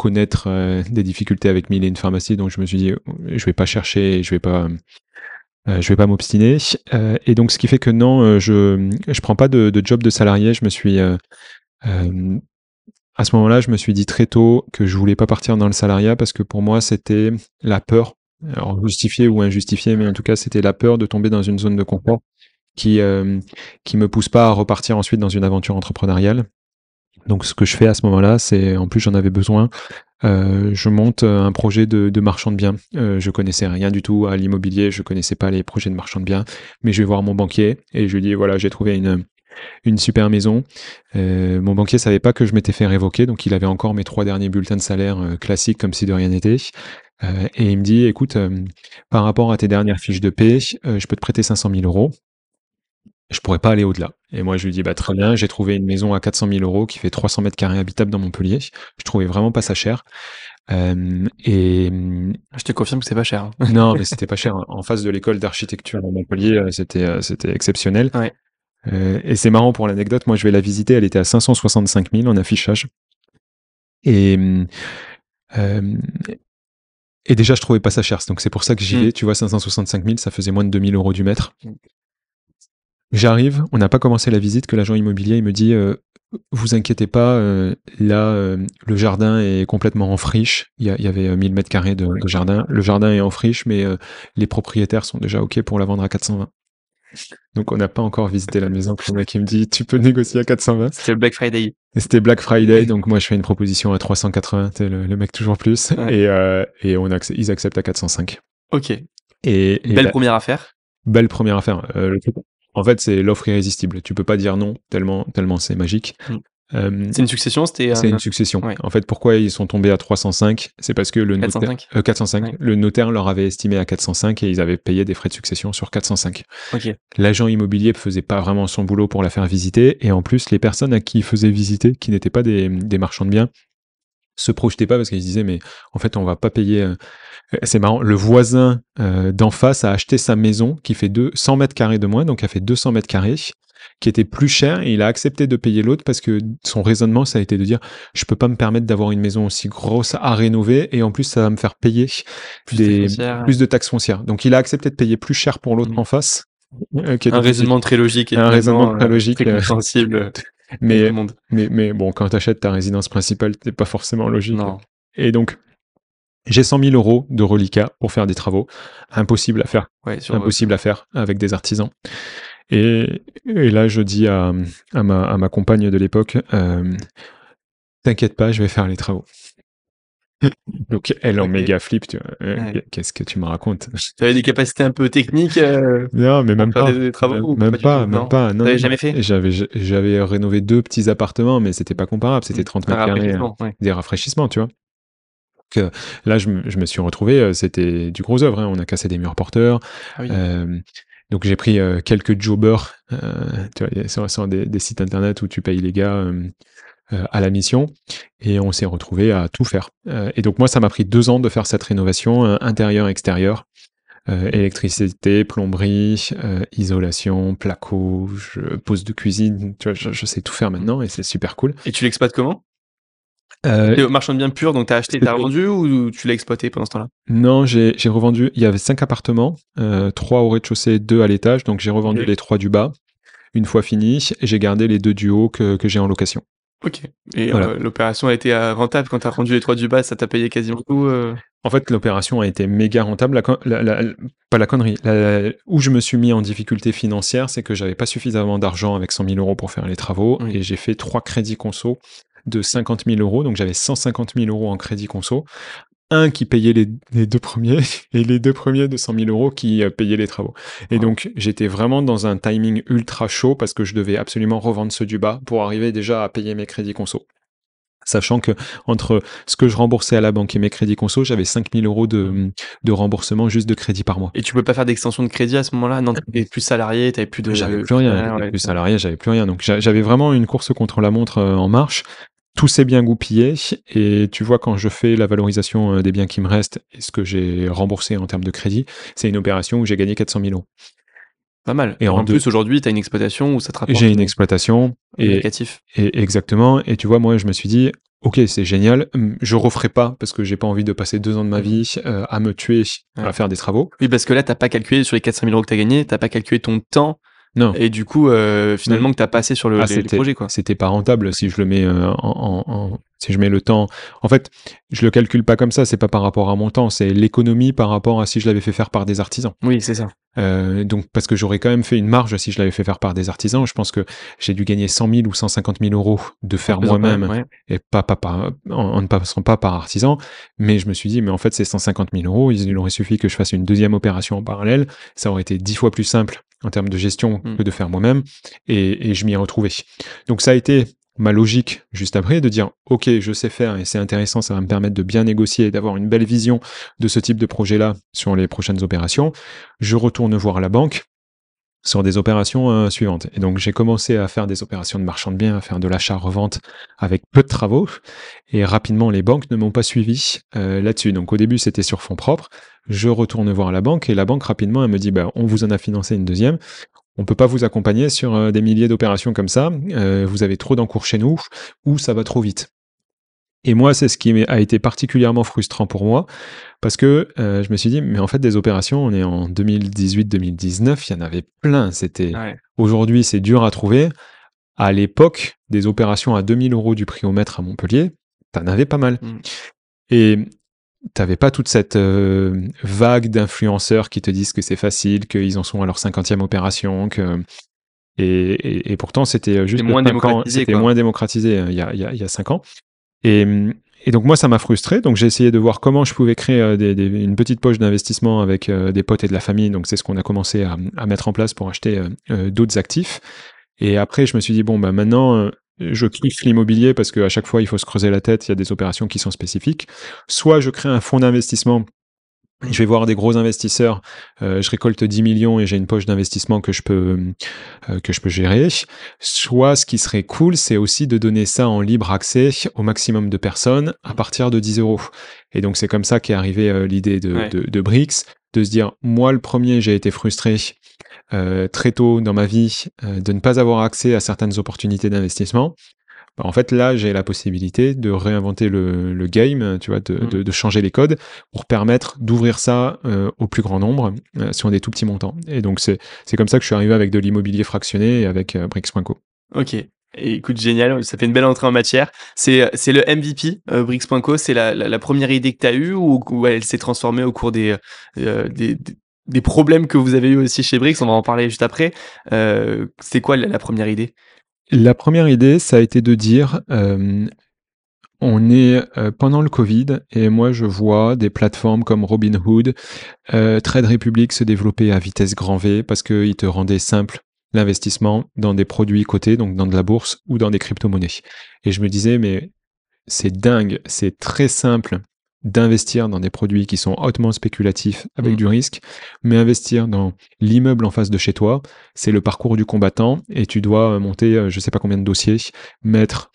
connaître des difficultés avec mille et une pharmacie donc je me suis dit je vais pas chercher, je vais pas je vais pas m'obstiner. Et donc ce qui fait que non je je prends pas de, job de salarié, je me suis à ce moment-là, je me suis dit très tôt que je voulais pas partir dans le salariat parce que pour moi, c'était la peur, alors justifiée ou injustifiée, mais en tout cas, c'était la peur de tomber dans une zone de confort qui euh, qui me pousse pas à repartir ensuite dans une aventure entrepreneuriale. Donc, ce que je fais à ce moment-là, c'est en plus j'en avais besoin. Euh, je monte un projet de, marchand de biens. Euh, je connaissais rien du tout à l'immobilier, je connaissais pas les projets de marchand de biens, mais je vais voir mon banquier et je lui dis voilà, j'ai trouvé une super maison. Euh, mon banquier savait pas que je m'étais fait révoquer, donc il avait encore mes trois derniers bulletins de salaire euh, classiques comme si de rien n'était. Euh, et il me dit, écoute, par rapport à tes dernières fiches de paie, je peux te prêter 500 000 euros. Je pourrais pas aller au-delà. Et moi, je lui dis, bah, très bien, j'ai trouvé une maison à 400 000 euros qui fait 300 mètres carrés habitables dans Montpellier. Je trouvais vraiment pas ça cher. Euh, et je te confirme que c'est pas cher. Hein. non, mais c'était pas cher. En face de l'école d'architecture à Montpellier, euh, c'était euh, c'était exceptionnel. Ouais. Euh, et c'est marrant pour l'anecdote. Moi, je vais la visiter. Elle était à 565 000 en affichage. Et euh, et déjà, je trouvais pas ça cher. Donc c'est pour ça que j'y mm. vais. Tu vois, 565 000, ça faisait moins de 2000 euros du mètre. J'arrive, on n'a pas commencé la visite que l'agent immobilier il me dit euh, vous inquiétez pas, euh, là euh, le jardin est complètement en friche. Il y, avait 1000 mètres carrés de, jardin. Le jardin est en friche, mais les propriétaires sont déjà ok pour la vendre à 420. Donc on n'a pas encore visité la maison. Le mec il me dit tu peux négocier à 420. C'était Black Friday. C'était Black Friday, donc moi je fais une proposition à 380. Le, le mec toujours plus et, et on ils acceptent à 405. Ok. Et, belle première affaire. Belle première affaire. le en fait, c'est l'offre irrésistible. Tu peux pas dire non tellement, tellement c'est magique. Mm. Euh, c'est une succession, c'était. C'est une succession. En fait, pourquoi ils sont tombés à 305 C'est parce que le 405, notaire, 405 le notaire leur avait estimé à 405 et ils avaient payé des frais de succession sur 405. L'agent immobilier faisait pas vraiment son boulot pour la faire visiter et en plus, les personnes à qui il faisait visiter, qui n'étaient pas des, des marchands de biens, se projetaient pas parce qu'ils disaient mais en fait on va pas payer euh, c'est marrant le voisin euh, d'en face a acheté sa maison qui fait 100 mètres carrés de moins donc a fait 200 mètres carrés qui était plus cher et il a accepté de payer l'autre parce que son raisonnement ça a été de dire je peux pas me permettre d'avoir une maison aussi grosse à rénover et en plus ça va me faire payer plus, de taxes foncières donc il a accepté de payer plus cher pour l'autre mmh. en face euh, un raisonnement très logique un raisonnement très logique très compréhensible mais, mais, mais bon, quand tu achètes ta résidence principale, c'est pas forcément logique. Et donc, j'ai 100 000 euros de reliquat pour faire des travaux. Impossible à faire. Impossible à faire avec des artisans. Et, et là, je dis à, à, ma, à ma compagne de l'époque, euh, t'inquiète pas, je vais faire les travaux. Donc elle en méga flip, tu vois. Euh, qu'est-ce que tu me racontes? Tu avais des capacités un peu techniques euh, Non, mais même pas. Des travaux, même, pas, même pas. Non, jamais fait? J'avais j'avais rénové deux petits appartements, mais c'était pas comparable. C'était 30 mètres carrés, euh, des rafraîchissements, tu vois. Là, je, je, me suis retrouvé, c'était du gros œuvre. Hein. On a cassé des murs porteurs. Ah donc j'ai pris quelques jobbers, tu vois, sur, des, des, sites internet où tu payes les gars euh, à la mission et on s'est retrouvé à tout faire. Euh, et donc moi, ça m'a pris deux ans de faire cette rénovation euh, intérieur-extérieur. électricité, plomberie, isolation, plaquage, pose de cuisine, tu vois, je, sais tout faire maintenant et c'est super cool. Et tu l'exploites comment? Euh, marchand de biens pur, donc t'as acheté, t'as revendu ou tu l'as exploité pendant ce temps-là? Non, j'ai revendu. Il y avait cinq appartements, euh, trois au rez-de-chaussée, deux à l'étage, donc j'ai revendu les trois du bas. Une fois fini, j'ai gardé les deux du haut que, que j'ai en location. Ok. Et euh, l'opération a été euh, rentable? Quand tu as rendu les trois du bas, ça t'a payé quasiment tout euh? En fait, l'opération a été méga rentable. pas la connerie. où je me suis mis en difficulté financière, c'est que j'avais pas suffisamment d'argent avec 100 000 euros pour faire les travaux et j'ai fait trois crédits conso de 50 000 euros. Donc j'avais 150 000 euros en crédit conso un qui payait les, deux premiers et les deux premiers de 100 000 euros qui euh, payaient les travaux. Et donc j'étais vraiment dans un timing ultra chaud parce que je devais absolument revendre ceux du bas pour arriver déjà à payer mes crédits conso. Sachant que entre ce que je remboursais à la banque et mes crédits conso, j'avais 5000 euros de, de remboursement juste de crédit par mois. Et tu peux pas faire d'extension de crédit à ce moment-là? Non, t'étais plus salarié, t'avais plus de. J'avais plus rien, plus salarié, j'avais plus rien. Donc j'avais vraiment une course contre la montre euh, en marche tout s'est bien goupillé et tu vois quand je fais la valorisation euh, des biens qui me restent et ce que j'ai remboursé en termes de crédit, c'est une opération où j'ai gagné 400 000 euros. Pas mal. Et en, plus, aujourd'hui, tu as une exploitation où ça te rapporte. J'ai une exploitation. Et, et, exactement. Et tu vois, moi, je me suis dit, ok, c'est génial. Je referai pas parce que j'ai pas envie de passer deux ans de ma mmh. vie euh, à me tuer à faire des travaux. Oui, parce que là, t'as pas calculé sur les 400 000 euros que tu as gagné, t'as pas calculé ton temps non. Et du coup, euh, finalement, que tu as passé sur le, ah, projet, quoi. C'était pas rentable si je le mets euh, en, en, si je mets le temps. En fait, je le calcule pas comme ça. C'est pas par rapport à mon temps. C'est l'économie par rapport à si je l'avais fait faire par des artisans. Oui, c'est ça. Euh, donc, parce que j'aurais quand même fait une marge si je l'avais fait faire par des artisans. Je pense que j'ai dû gagner 100 000 ou 150 000 euros de faire moi-même et pas, pas, pas en, ne passant pas par artisan. Mais je me suis dit, mais en fait, c'est 150 000 euros. Il aurait suffi que je fasse une deuxième opération en parallèle. Ça aurait été dix fois plus simple en termes de gestion mm. que de faire moi-même, et, je m'y ai retrouvé. Donc ça a été ma logique juste après de dire ok je sais faire et c'est intéressant ça va me permettre de bien négocier et d'avoir une belle vision de ce type de projet là sur les prochaines opérations je retourne voir la banque sur des opérations euh, suivantes. Et donc j'ai commencé à faire des opérations de marchand de biens, à faire de l'achat-revente avec peu de travaux. Et rapidement, les banques ne m'ont pas suivi euh, là-dessus. Donc au début, c'était sur fonds propres. Je retourne voir la banque et la banque rapidement, elle me dit, bah, on vous en a financé une deuxième. On peut pas vous accompagner sur euh, des milliers d'opérations comme ça. vous avez trop d'encours chez nous ou ça va trop vite. Et moi, c'est ce qui a été particulièrement frustrant pour moi, parce que euh, je me suis dit, mais en fait, des opérations, on est en 2018-2019, il y en avait plein. C'était aujourd'hui, c'est dur à trouver. À l'époque, des opérations à 2000 euros du prix au mètre à Montpellier, t'en avais pas mal. Mm. Et t'avais pas toute cette euh, vague d'influenceurs qui te disent que c'est facile, qu'ils en sont à leur cinquantième opération, que et, pourtant c'était juste moins démocratisé. C'était moins démocratisé euh, il y a, il y a cinq ans. Et, donc moi, ça m'a frustré. Donc j'ai essayé de voir comment je pouvais créer euh, une petite poche d'investissement avec euh, des potes et de la famille. Donc c'est ce qu'on a commencé à, à, mettre en place pour acheter euh, d'autres actifs. Et après, je me suis dit bon bah maintenant, je kiffe l'immobilier parce qu'à chaque fois, il faut se creuser la tête. Il y a des opérations qui sont spécifiques. Soit je crée un fonds d'investissement je vais voir des gros investisseurs, euh, je récolte 10 millions et j'ai une poche d'investissement que je peux euh, que je peux gérer. Soit ce qui serait cool, c'est aussi de donner ça en libre accès au maximum de personnes à partir de 10 euros. Et donc c'est comme ça qu'est arrivée euh, l'idée de, de, de BRICS, de se dire moi le premier j'ai été frustré très tôt dans ma vie de ne pas avoir accès à certaines opportunités d'investissement. Bah, en fait, là, j'ai la possibilité de réinventer le, game, tu vois, mm. de, changer les codes pour permettre d'ouvrir ça euh, au plus grand nombre euh, sur des tout petits montants. Et donc, c'est comme ça que je suis arrivé avec de l'immobilier fractionné et avec euh, Brix.co. Ok. écoute, génial, ça fait une belle entrée en matière. C'est le MVP, Brix.co, c'est la, première idée que tu as eue ou, elle s'est transformée au cours des, des, problèmes que vous avez eu aussi chez Brix On va en parler juste après. c'est quoi la première idée? La première idée, ça a été de dire, euh, on est euh, pendant le Covid et moi je vois des plateformes comme Robinhood, euh, Trade Republic se développer à vitesse grand V parce qu'ils te rendaient simple l'investissement dans des produits cotés, donc dans de la bourse ou dans des crypto-monnaies. Et je me disais, mais c'est dingue, c'est très simple d'investir dans des produits qui sont hautement spéculatifs avec mm. du risque, mais investir dans l'immeuble en face de chez toi, c'est le parcours du combattant et tu dois monter euh, je sais pas combien de dossiers, mettre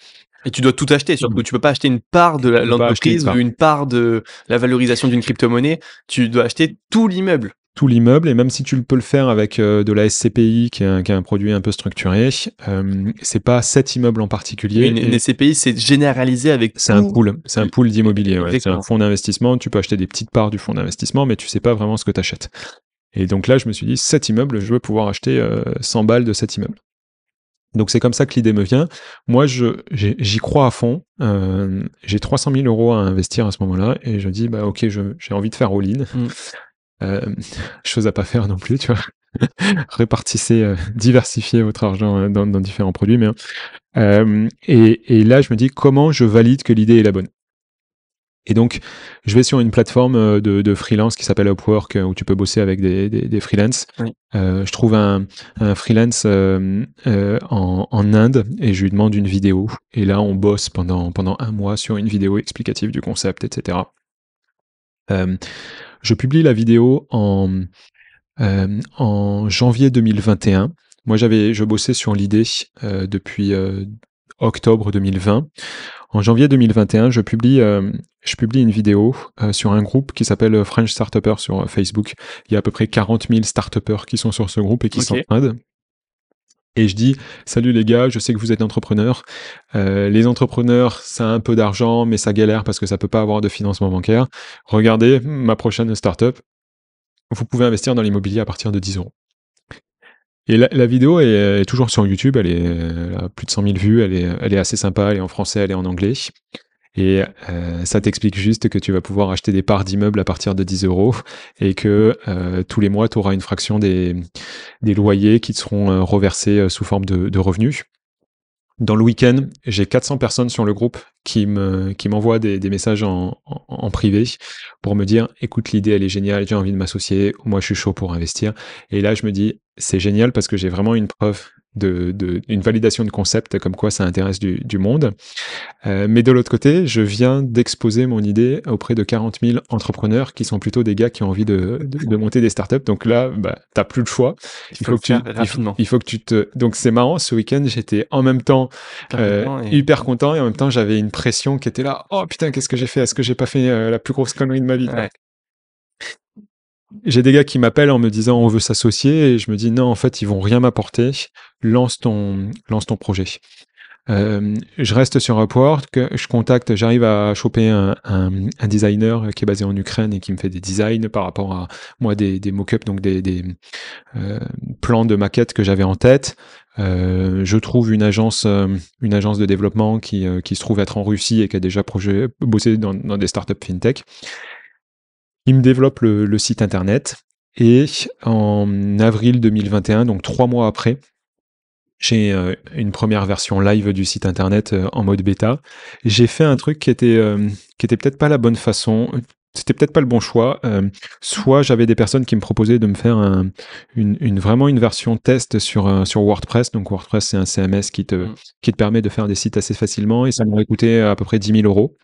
et tu dois tout acheter, surtout tu peux pas acheter une part de l'entreprise ou une part de la valorisation d'une crypto-monnaie, tu dois acheter tout l'immeuble tout l'immeuble, et même si tu peux le faire avec euh, de la SCPI, qui est, un, produit un peu structuré, euh, c'est pas cet immeuble en particulier. Une, SCPI, c'est généralisé avec. C'est un pool, c'est un pool d'immobilier. C'est un fonds d'investissement. Tu peux acheter des petites parts du fonds d'investissement, mais tu sais pas vraiment ce que tu achètes. Et donc là, je me suis dit, cet immeuble, je veux pouvoir acheter 100 euh, balles de cet immeuble. Donc c'est comme ça que l'idée me vient. Moi, j'y crois à fond. j'ai 300 000 euros à investir à ce moment-là, et je dis, bah ok, j'ai envie de faire all-in. Mm. Euh, chose à pas faire non plus, tu vois. Répartissez, euh, diversifiez votre argent euh, dans, différents produits. Mais, et, là, je me dis comment je valide que l'idée est la bonne. Et donc, je vais sur une plateforme de, freelance qui s'appelle Upwork, où tu peux bosser avec des, des, freelances. je trouve un, freelance en, en, Inde et je lui demande une vidéo. Et là, on bosse pendant, pendant un mois sur une vidéo explicative du concept, etc. Je publie la vidéo en, euh, en janvier 2021. Moi, j'avais, je bossais sur l'idée euh, depuis euh, octobre 2020. En janvier 2021, je publie, je publie une vidéo sur un groupe qui s'appelle French Startupper sur Facebook. Il y a à peu près 40 000 startupers qui sont sur ce groupe et qui sont s'entraident et je dis salut les gars, je sais que vous êtes entrepreneurs. Euh, les entrepreneurs, ça a un peu d'argent, mais ça galère parce que ça peut pas avoir de financement bancaire. Regardez ma prochaine startup. Vous pouvez investir dans l'immobilier à partir de 10 euros. Et la, vidéo est, toujours sur YouTube, elle a plus de 100 000 vues, elle est, elle est assez sympa, elle est en français, elle est en anglais. Et euh, ça t'explique juste que tu vas pouvoir acheter des parts d'immeubles à partir de 10 euros et que euh, tous les mois, tu auras une fraction des, loyers qui te seront euh, reversés sous forme de, revenus. Dans le week-end, j'ai 400 personnes sur le groupe qui me qui m'envoient des, des, messages en, en, privé pour me dire écoute l'idée elle est géniale, j'ai envie de m'associer, moi je suis chaud pour investir. Et là je me dis c'est génial parce que j'ai vraiment une preuve de, une validation de concept comme quoi ça intéresse du, monde. Euh, mais de l'autre côté, je viens d'exposer mon idée auprès de 40 000 entrepreneurs qui sont plutôt des gars qui ont envie de, de, monter des startups. Donc là, bah, t'as plus le choix. Il faut, que tu, il faut, que tu te. Donc c'est marrant. Ce week-end, j'étais en même temps euh, hyper content et en même temps j'avais une pression qui était là. Oh putain, qu'est-ce que j'ai fait? Est-ce que j'ai pas fait euh, la plus grosse connerie de ma vie? J'ai des gars qui m'appellent en me disant on veut s'associer et je me dis non en fait ils vont rien m'apporter lance ton lance ton projet euh, je reste sur Upwork, je contacte, j'arrive à choper un, designer qui est basé en Ukraine et qui me fait des designs par rapport à moi des, des mock-ups, donc des, euh, plans de maquettes que j'avais en tête. Euh, je trouve une agence, une agence de développement qui, qui se trouve être en Russie et qui a déjà projet, bossé dans, dans des startups fintech. Il me développe le, site internet et en avril 2021, donc trois mois après, j'ai euh, une première version live du site internet euh, en mode bêta. J'ai fait un truc qui était, euh, qui était peut-être pas la bonne façon. C'était peut-être pas le bon choix. soit j'avais des personnes qui me proposaient de me faire une, vraiment une version test sur, sur WordPress. Donc WordPress, c'est un CMS qui te, mmh. qui te permet de faire des sites assez facilement et ça m'aurait coûté à peu près 10 000 euros.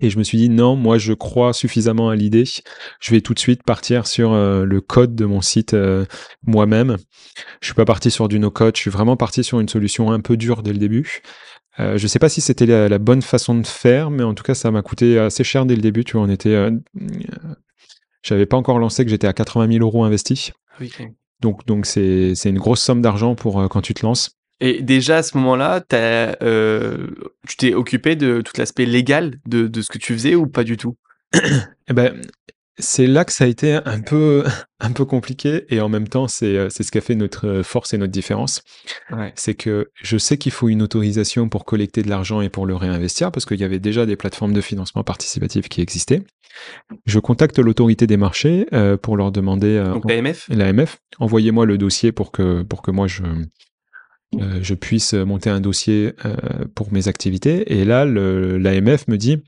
Et je me suis dit, non, moi je crois suffisamment à l'idée. Je vais tout de suite partir sur euh, le code de mon site euh, moi-même. Je suis pas parti sur du no-code, je suis vraiment parti sur une solution un peu dure dès le début. Euh, je sais pas si c'était la, bonne façon de faire, mais en tout cas, ça m'a coûté assez cher dès le début. Tu vois, on était. Euh, j'avais pas encore lancé que j'étais à 80 000 euros investis. Oui. Donc, donc c'est une grosse somme d'argent pour quand tu te lances. Et déjà à ce moment-là, euh, tu t'es occupé de tout l'aspect légal de, de, ce que tu faisais ou pas du tout? Eh ben, c'est là que ça a été un peu, un peu compliqué et en même temps, c'est, euh, ce qui a fait notre force et notre différence. C'est que je sais qu'il faut une autorisation pour collecter de l'argent et pour le réinvestir parce qu'il y avait déjà des plateformes de financement participatif qui existaient. Je contacte l'autorité des marchés euh, pour leur demander. Donc l'AMF L'AMF. Envoyez-moi le dossier pour que, pour que moi je, euh, je puisse monter un dossier euh, pour mes activités. Et là, l'AMF me dit,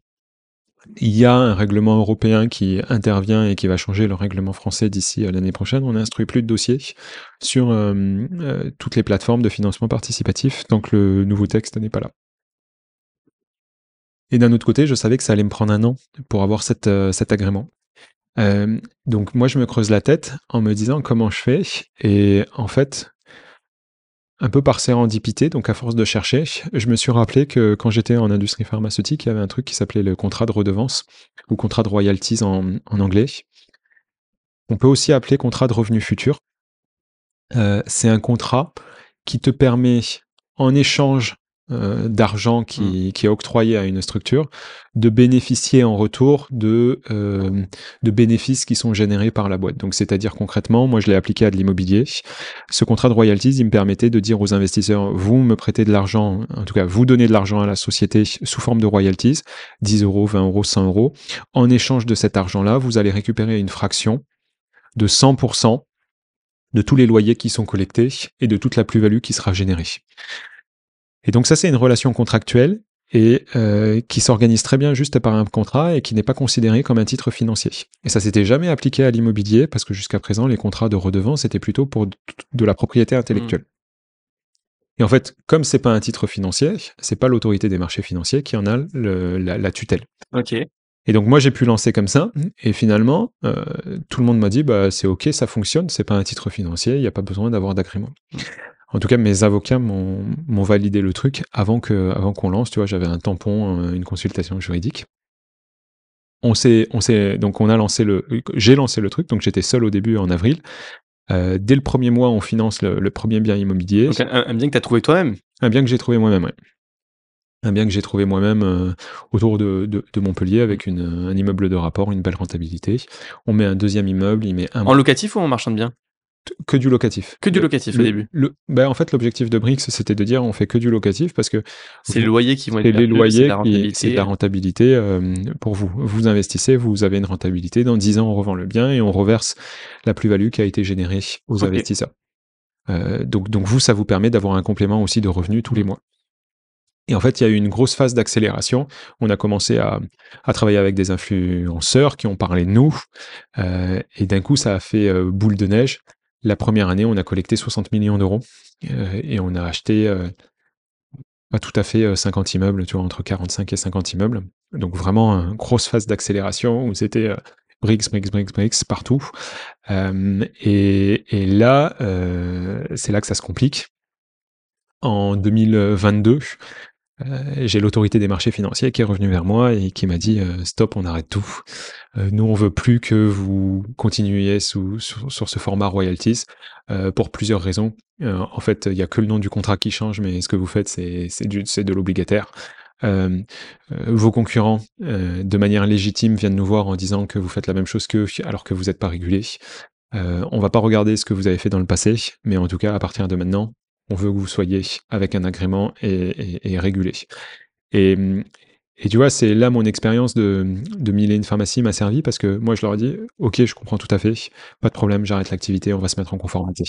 il y a un règlement européen qui intervient et qui va changer le règlement français d'ici l'année prochaine. On n'instruit plus de dossiers sur euh, toutes les plateformes de financement participatif tant que le nouveau texte n'est pas là. Et d'un autre côté, je savais que ça allait me prendre un an pour avoir cet agrément. donc moi, je me creuse la tête en me disant comment je fais. Et en fait, un peu par sérendipité, donc à force de chercher, je me suis rappelé que quand j'étais en industrie pharmaceutique, il y avait un truc qui s'appelait le contrat de redevance, ou contrat de royalties en, anglais. On peut aussi appeler contrat de revenu futur. Euh, c'est un contrat qui te permet, en échange euh, d'argent qui, mmh. qui, est octroyé à une structure, de bénéficier en retour de, euh, de bénéfices qui sont générés par la boîte. Donc, c'est-à-dire concrètement, moi, je l'ai appliqué à de l'immobilier. Ce contrat de royalties, il me permettait de dire aux investisseurs, vous me prêtez de l'argent, en tout cas, vous donnez de l'argent à la société sous forme de royalties, 10 euros, 20 euros, 100 euros. En échange de cet argent-là, vous allez récupérer une fraction de 100% de tous les loyers qui sont collectés et de toute la plus-value qui sera générée. Et donc ça, c'est une relation contractuelle et euh, qui s'organise très bien juste par un contrat et qui n'est pas considéré comme un titre financier. Et ça s'était jamais appliqué à l'immobilier parce que jusqu'à présent, les contrats de redevance étaient plutôt pour de la propriété intellectuelle. Mmh. Et en fait, comme c'est pas un titre financier, c'est pas l'autorité des marchés financiers qui en a la, tutelle. Ok. Et donc moi j'ai pu lancer comme ça, et finalement euh, tout le monde m'a dit bah c'est ok, ça fonctionne, c'est pas un titre financier, il n'y a pas besoin d'avoir d'agrément. En tout cas, mes avocats m'ont validé le truc avant qu'on lance. Tu vois, j'avais un tampon, euh, une consultation juridique. On s'est, on s'est, donc on a lancé le, j'ai lancé le truc. Donc j'étais seul au début en avril. Euh, dès le premier mois, on finance le, premier bien immobilier. Donc un, bien que tu as trouvé toi-même. Un bien que j'ai trouvé moi-même, oui. Un bien que j'ai trouvé moi-même euh, autour de, de, Montpellier avec une, un immeuble de rapport, une belle rentabilité. On met un deuxième immeuble, il met un. En locatif ou en marchand de biens? Que du locatif. Que du locatif au début. Le, ben en fait, l'objectif de Brix, c'était de dire on fait que du locatif parce que c'est les loyers qui vont être les loyers, c'est la rentabilité euh, pour vous. Vous investissez, vous avez une rentabilité. Dans 10 ans, on revend le bien et on reverse la plus-value qui a été générée aux investisseurs. Euh, donc, donc vous, ça vous permet d'avoir un complément aussi de revenus tous les mois. Et en fait, il y a eu une grosse phase d'accélération. On a commencé à, à, travailler avec des influenceurs qui ont parlé de nous. Euh, et d'un coup, ça a fait boule de neige. La première année, on a collecté 60 millions d'euros et on a acheté pas tout à fait 50 immeubles, tu vois, entre 45 et 50 immeubles. Donc vraiment une grosse phase d'accélération où c'était bricks, bricks, bricks, bricks partout. et, là, c'est là que ça se complique. En 2022, euh, j'ai l'autorité des marchés financiers qui est revenue vers moi et qui m'a dit euh, stop, on arrête tout. Euh, nous, on veut plus que vous continuiez sous, sur, ce format royalties pour plusieurs raisons. en fait, il n'y a que le nom du contrat qui change, mais ce que vous faites, c'est de l'obligataire. vos concurrents, de manière légitime, viennent nous voir en disant que vous faites la même chose qu'eux alors que vous n'êtes pas régulé. on va pas regarder ce que vous avez fait dans le passé, mais en tout cas, à partir de maintenant, on veut que vous soyez avec un agrément et, régulé. Et, et, tu vois, c'est là mon expérience de, de mille et une pharmacie m'a servi parce que moi, je leur ai dit, OK, je comprends tout à fait, pas de problème, j'arrête l'activité, on va se mettre en conformité.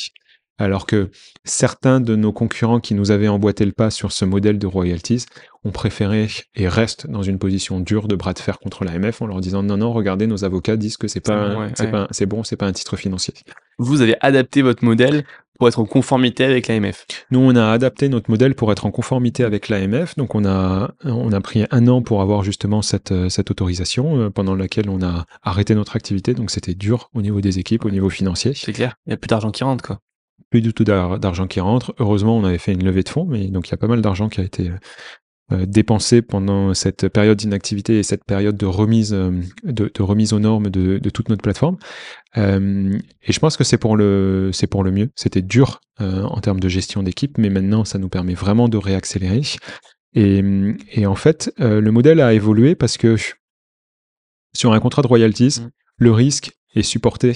Alors que certains de nos concurrents qui nous avaient emboîté le pas sur ce modèle de royalties ont préféré et restent dans une position dure de bras de fer contre l'AMF en leur disant non non regardez nos avocats disent que c'est pas c'est bon c'est pas un titre financier. Vous avez adapté votre modèle pour être en conformité avec l'AMF Nous, on a adapté notre modèle pour être en conformité avec l'AMF. Donc, on a, on a pris un an pour avoir justement cette, euh, cette autorisation euh, pendant laquelle on a arrêté notre activité. Donc, c'était dur au niveau des équipes, au niveau financier. C'est clair. Il n'y a plus d'argent qui rentre, quoi. Plus du tout d'argent qui rentre. Heureusement, on avait fait une levée de fonds, mais donc il y a pas mal d'argent qui a été euh, dépensé pendant cette période d'inactivité et cette période de remise, euh, de, remise aux normes de, toute notre plateforme. Euh, et je pense que c'est pour le, c'est pour le mieux. C'était dur en termes de gestion d'équipe, mais maintenant ça nous permet vraiment de réaccélérer. Et, et en fait, le modèle a évolué parce que sur un contrat de royalties, mmh. le risque est supporté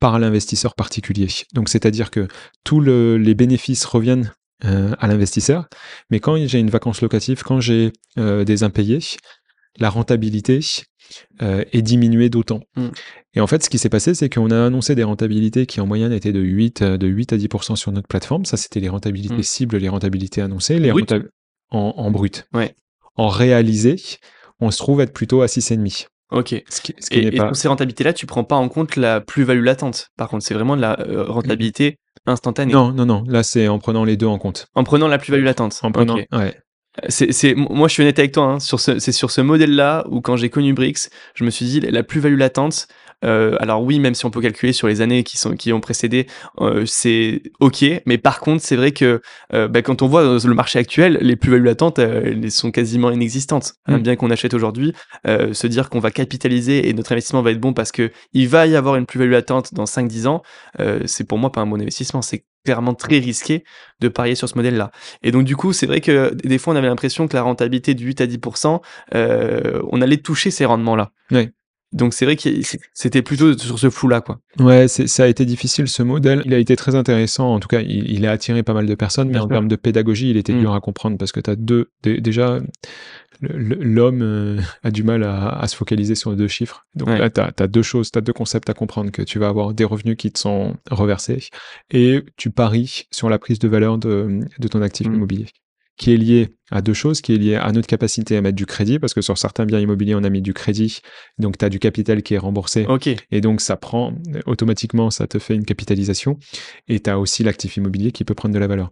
par l'investisseur particulier. Donc, c'est-à-dire que tous les bénéfices reviennent euh, à l'investisseur. Mais quand j'ai une vacance locative, quand j'ai euh, des impayés, la rentabilité euh, est diminuée d'autant. Mm. Et en fait, ce qui s'est passé, c'est qu'on a annoncé des rentabilités qui en moyenne étaient de 8, de 8 à 10% sur notre plateforme. Ça, c'était les rentabilités mm. cibles, les rentabilités annoncées. Les en, en, brut. Ouais. En réalisé, on se trouve être plutôt à 6,5. Ok. et, pour ces rentabilités-là, tu prends pas en compte la plus-value latente. Par contre, c'est vraiment de la rentabilité instantané. Non, non, non. Là, c'est en prenant les deux en compte. En prenant la plus-value latente. En prenant, ouais. C'est, moi, je suis honnête avec toi. Hein, sur ce, c'est sur ce modèle-là où, quand j'ai connu Brix, je me suis dit la plus-value latente. Euh, alors oui, même si on peut calculer sur les années qui sont qui ont précédé, euh, c'est ok. Mais par contre, c'est vrai que euh, bah, quand on voit le marché actuel, les plus-values latentes, elles sont quasiment inexistantes. Hein, mm. bien qu'on achète aujourd'hui, se dire qu'on va capitaliser et notre investissement va être bon parce que il va y avoir une plus-value latente dans 5-10 ans, c'est pour moi pas un bon investissement. C'est clairement très risqué de parier sur ce modèle-là. Et donc du coup, c'est vrai que des fois, on avait l'impression que la rentabilité de 8 à 10%, euh, on allait toucher ces rendements-là. Donc c'est vrai que c'était plutôt sur ce flou-là, quoi. Ouais, ça a été difficile ce modèle. Il a été très intéressant. En tout cas, il, a attiré pas mal de personnes, mais en termes de pédagogie, il était mm. dur à comprendre parce que tu as deux. Déjà, l'homme euh, a du mal à, se focaliser sur deux chiffres. Donc là, tu as, deux choses, tu as deux concepts à comprendre, que tu vas avoir des revenus qui te sont reversés et tu paries sur la prise de valeur de, ton actif mm. immobilier qui est lié à deux choses, qui est lié à notre capacité à mettre du crédit, parce que sur certains biens immobiliers, on a mis du crédit, donc tu as du capital qui est remboursé, et donc ça prend, automatiquement, ça te fait une capitalisation, et tu as aussi l'actif immobilier qui peut prendre de la valeur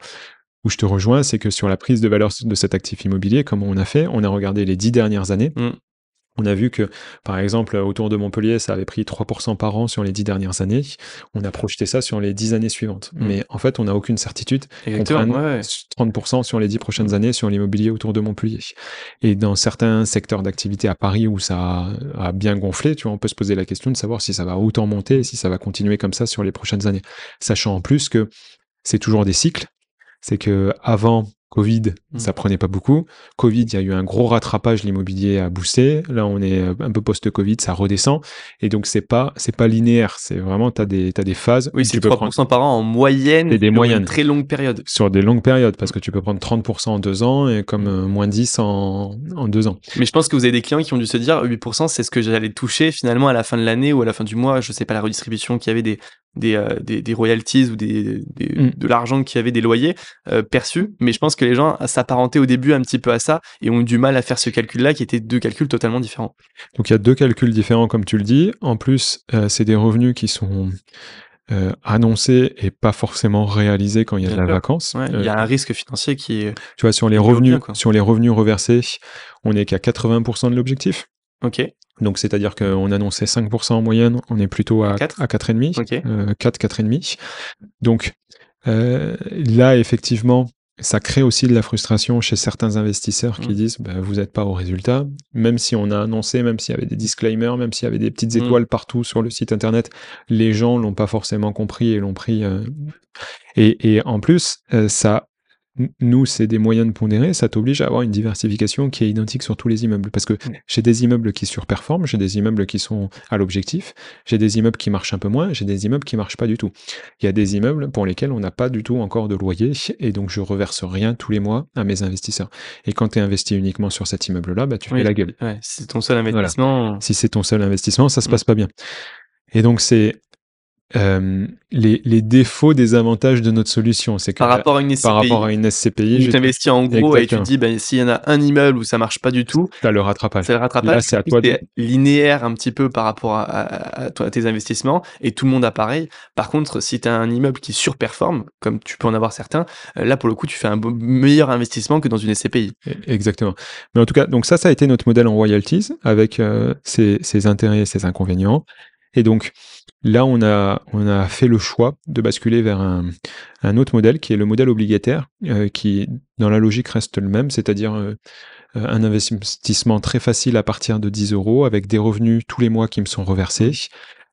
où je te rejoins, c'est que sur la prise de valeur de cet actif immobilier, comme on a fait, on a regardé les dix dernières années. Mm. On a vu que, par exemple, autour de Montpellier, ça avait pris 3% par an sur les dix dernières années. On a projeté ça sur les dix années suivantes. Mm. Mais en fait, on n'a aucune certitude qu'on prenne 30% sur les dix prochaines années sur l'immobilier autour de Montpellier. Et dans certains secteurs d'activité à Paris où ça a bien gonflé, tu vois, on peut se poser la question de savoir si ça va autant monter et si ça va continuer comme ça sur les prochaines années. Sachant en plus que c'est toujours des cycles c'est que avant Covid, mmh. ça prenait pas beaucoup. Covid, il y a eu un gros rattrapage, l'immobilier a boosté. Là, on est euh, un peu post-Covid, ça redescend. Et donc, c'est pas, c'est pas linéaire. C'est vraiment, t'as des, t'as des phases. Oui, c'est 3% par an en moyenne. Et des moyennes. très longue période. Sur des longues périodes, parce que tu peux prendre 30% en deux ans et comme euh, moins 10 en, en deux ans. Mais je pense que vous avez des clients qui ont dû se dire, 8%, c'est ce que j'allais toucher finalement à la fin de l'année ou à la fin du mois. Je sais pas la redistribution qu'il y avait des, des, euh, des, des, royalties ou des, des mm. de l'argent qui avait des loyers euh, perçus. Mais je pense que les gens s'apparentaient au début un petit peu à ça et ont eu du mal à faire ce calcul-là qui étaient deux calculs totalement différents. Donc il y a deux calculs différents comme tu le dis. En plus, euh, c'est des revenus qui sont euh, annoncé et pas forcément réalisé quand il y a de la vacance. il y a un risque financier qui est. Tu vois, sur les revenus, sur les revenus reversés, on est qu'à 80% de l'objectif. Ok. Donc, c'est-à-dire qu'on annonçait 5% en moyenne, on est plutôt à 4, à 4,5, 4, 4,5. Donc, là, effectivement, ça crée aussi de la frustration chez certains investisseurs qui mmh. disent bah, vous n'êtes pas au résultat, même si on a annoncé, même s'il y avait des disclaimers, même s'il y avait des petites mmh. étoiles partout sur le site internet, les gens l'ont pas forcément compris et l'ont pris. Euh, et, et, en plus, euh, ça nous, c'est des moyens de pondérer, ça t'oblige à avoir une diversification qui est identique sur tous les immeubles. Parce que j'ai des immeubles qui surperforment, j'ai des immeubles qui sont à l'objectif, j'ai des immeubles qui marchent un peu moins, j'ai des immeubles qui marchent pas du tout. Il y a des immeubles pour lesquels on n'a pas du tout encore de loyer, et donc je reverse rien tous les mois à mes investisseurs. Et quand tu es investi uniquement sur cet immeuble-là, bah, tu fais la gueule. si c'est ton seul investissement. Si c'est ton seul investissement, ça se mm. passe pas bien. Et donc c'est euh, les, les, défauts des avantages de notre solution. C'est par rapport à une SCPI, par rapport à une SCPI tu t'investis en gros et tu te dis ben, s'il y en a un immeuble où ça marche pas du tout, as le rattrapage. C'est le rattrapage. c'est à toi de... linéaire un petit peu par rapport à, à, tes investissements et tout le monde a pareil. Par contre, si tu as un immeuble qui surperforme, comme tu peux en avoir certains, euh, là pour le coup tu fais un meilleur investissement que dans une SCPI. E, exactement. Mais en tout cas, donc ça, ça a été notre modèle en royalties avec euh, ses, ses intérêts et ses inconvénients. Et donc, Là, on a, on a fait le choix de basculer vers un, un autre modèle qui est le modèle obligataire, euh, qui dans la logique reste le même, c'est-à-dire euh, un investissement très facile à partir de 10 euros avec des revenus tous les mois qui me sont reversés.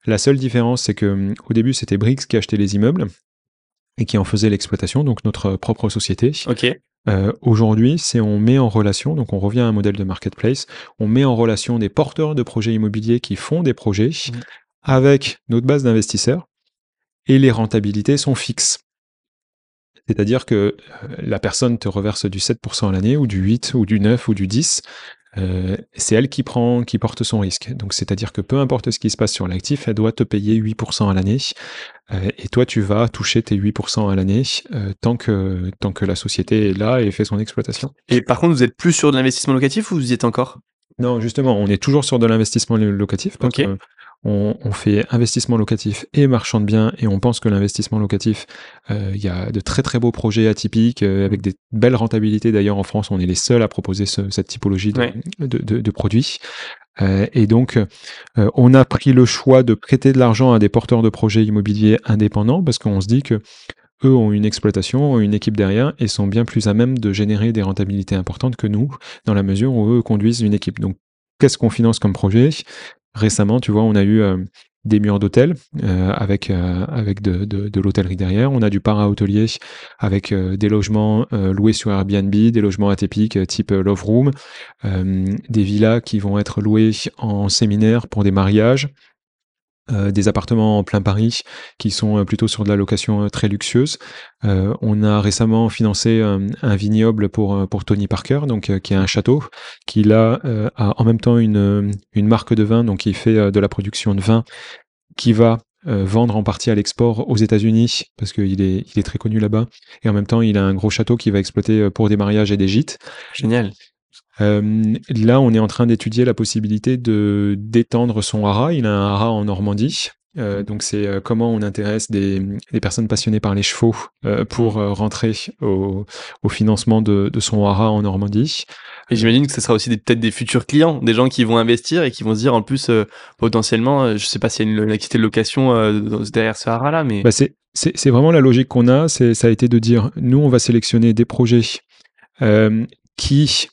La seule différence, c'est que au début, c'était Brix qui achetait les immeubles et qui en faisait l'exploitation, donc notre propre société. Ok. Euh, Aujourd'hui, c'est on met en relation, donc on revient à un modèle de marketplace, on met en relation des porteurs de projets immobiliers qui font des projets mmh avec notre base d'investisseurs et les rentabilités sont fixes. C'est-à-dire que euh, la personne te reverse du 7% à l'année, ou du 8, ou du 9, ou du 10. Euh, c'est elle qui prend, qui porte son risque. Donc, c'est-à-dire que peu importe ce qui se passe sur l'actif, elle doit te payer 8% à l'année. Euh, et toi, tu vas toucher tes 8% à l'année tant, que, tant que la société est là et fait son exploitation. Et par contre, vous êtes plus sur de l'investissement locatif ou vous y êtes encore? Non, justement, on est toujours sur de l'investissement locatif. On, fait investissement locatif et marchand de biens et on pense que l'investissement locatif, euh, il y a de très très beaux projets atypiques euh, avec des belles rentabilités. D'ailleurs, en France, on est les seuls à proposer cette typologie de, produits. Euh, et donc, on a pris le choix de prêter de l'argent à des porteurs de projets immobiliers indépendants parce qu'on se dit que eux ont une exploitation, ont une équipe derrière et sont bien plus à même de générer des rentabilités importantes que nous, dans la mesure où eux conduisent une équipe. Donc, qu'est-ce qu'on finance comme projet? Récemment, tu vois, on a eu euh, des murs d'hôtel euh, avec euh, de, l'hôtellerie derrière. On a du para-hôtelier avec des logements loués sur Airbnb, des logements atypiques type Love Room, des villas qui vont être louées en séminaire pour des mariages. Euh, des appartements en plein Paris qui sont euh, plutôt sur de la location euh, très luxueuse. on a récemment financé un vignoble pour, pour Tony Parker, donc qui est un château, qui a en même temps une, une marque de vin, donc il fait de la production de vin, qui va vendre en partie à l'export aux États-Unis parce qu'il est, il est très connu là-bas. Et en même temps, il a un gros château qui va exploiter pour des mariages et des gîtes. Génial. Euh, là, on est en train d'étudier la possibilité de d'étendre son hara. Il a un hara en Normandie. Euh, donc c'est euh, comment on intéresse des, des, personnes passionnées par les chevaux pour rentrer au, au financement de, de, son hara en Normandie. Et j'imagine que ce sera aussi peut-être des futurs clients, des gens qui vont investir et qui vont se dire en plus potentiellement, je sais pas s'il y a une, activité de location derrière ce hara là, mais bah c'est vraiment la logique qu'on a. Ça a été de dire nous on va sélectionner des projets qui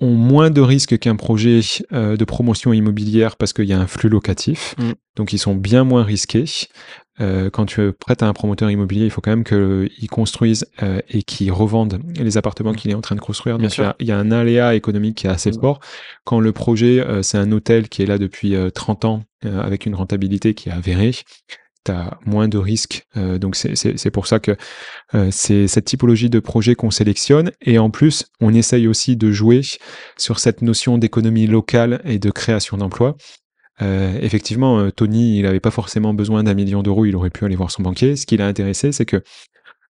ont moins de risques qu'un projet euh, de promotion immobilière parce qu'il y a un flux locatif. Mm. Donc ils sont bien moins risqués. Euh, quand tu prêtes à un promoteur immobilier, il faut quand même qu'il construise euh, et qu'il revende les appartements mm. qu'il est en train de construire. Donc il y, a un aléa économique qui est assez mm. fort. Quand le projet, c'est un hôtel qui est là depuis 30 ans avec une rentabilité qui est avérée, tu moins de risques. Euh, donc c'est pour ça que euh, c'est cette typologie de projet qu'on sélectionne. Et en plus, on essaye aussi de jouer sur cette notion d'économie locale et de création d'emplois. Euh, effectivement, Tony, il n'avait pas forcément besoin d'un million d'euros, il aurait pu aller voir son banquier. Ce qui l'a intéressé, c'est que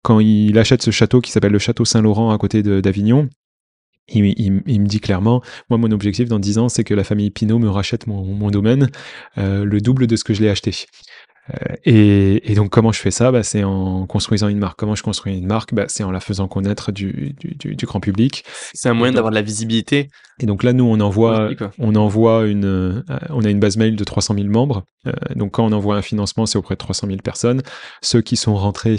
quand il achète ce château qui s'appelle le château Saint-Laurent à côté d'Avignon, il, me dit clairement, moi mon objectif dans 10 ans, c'est que la famille Pinot me rachète mon, domaine le double de ce que je l'ai acheté. Euh, et, donc, comment je fais ça? Bah, C'est en construisant une marque. Comment je construis une marque? Bah, C'est en la faisant connaître du, du, grand public. C'est un moyen d'avoir de la visibilité. Et donc là, nous, on envoie, on envoie une, euh, on a une base mail de 300 000 membres. Euh, donc quand on envoie un financement, c'est auprès de 300 000 personnes. Ceux qui sont rentrés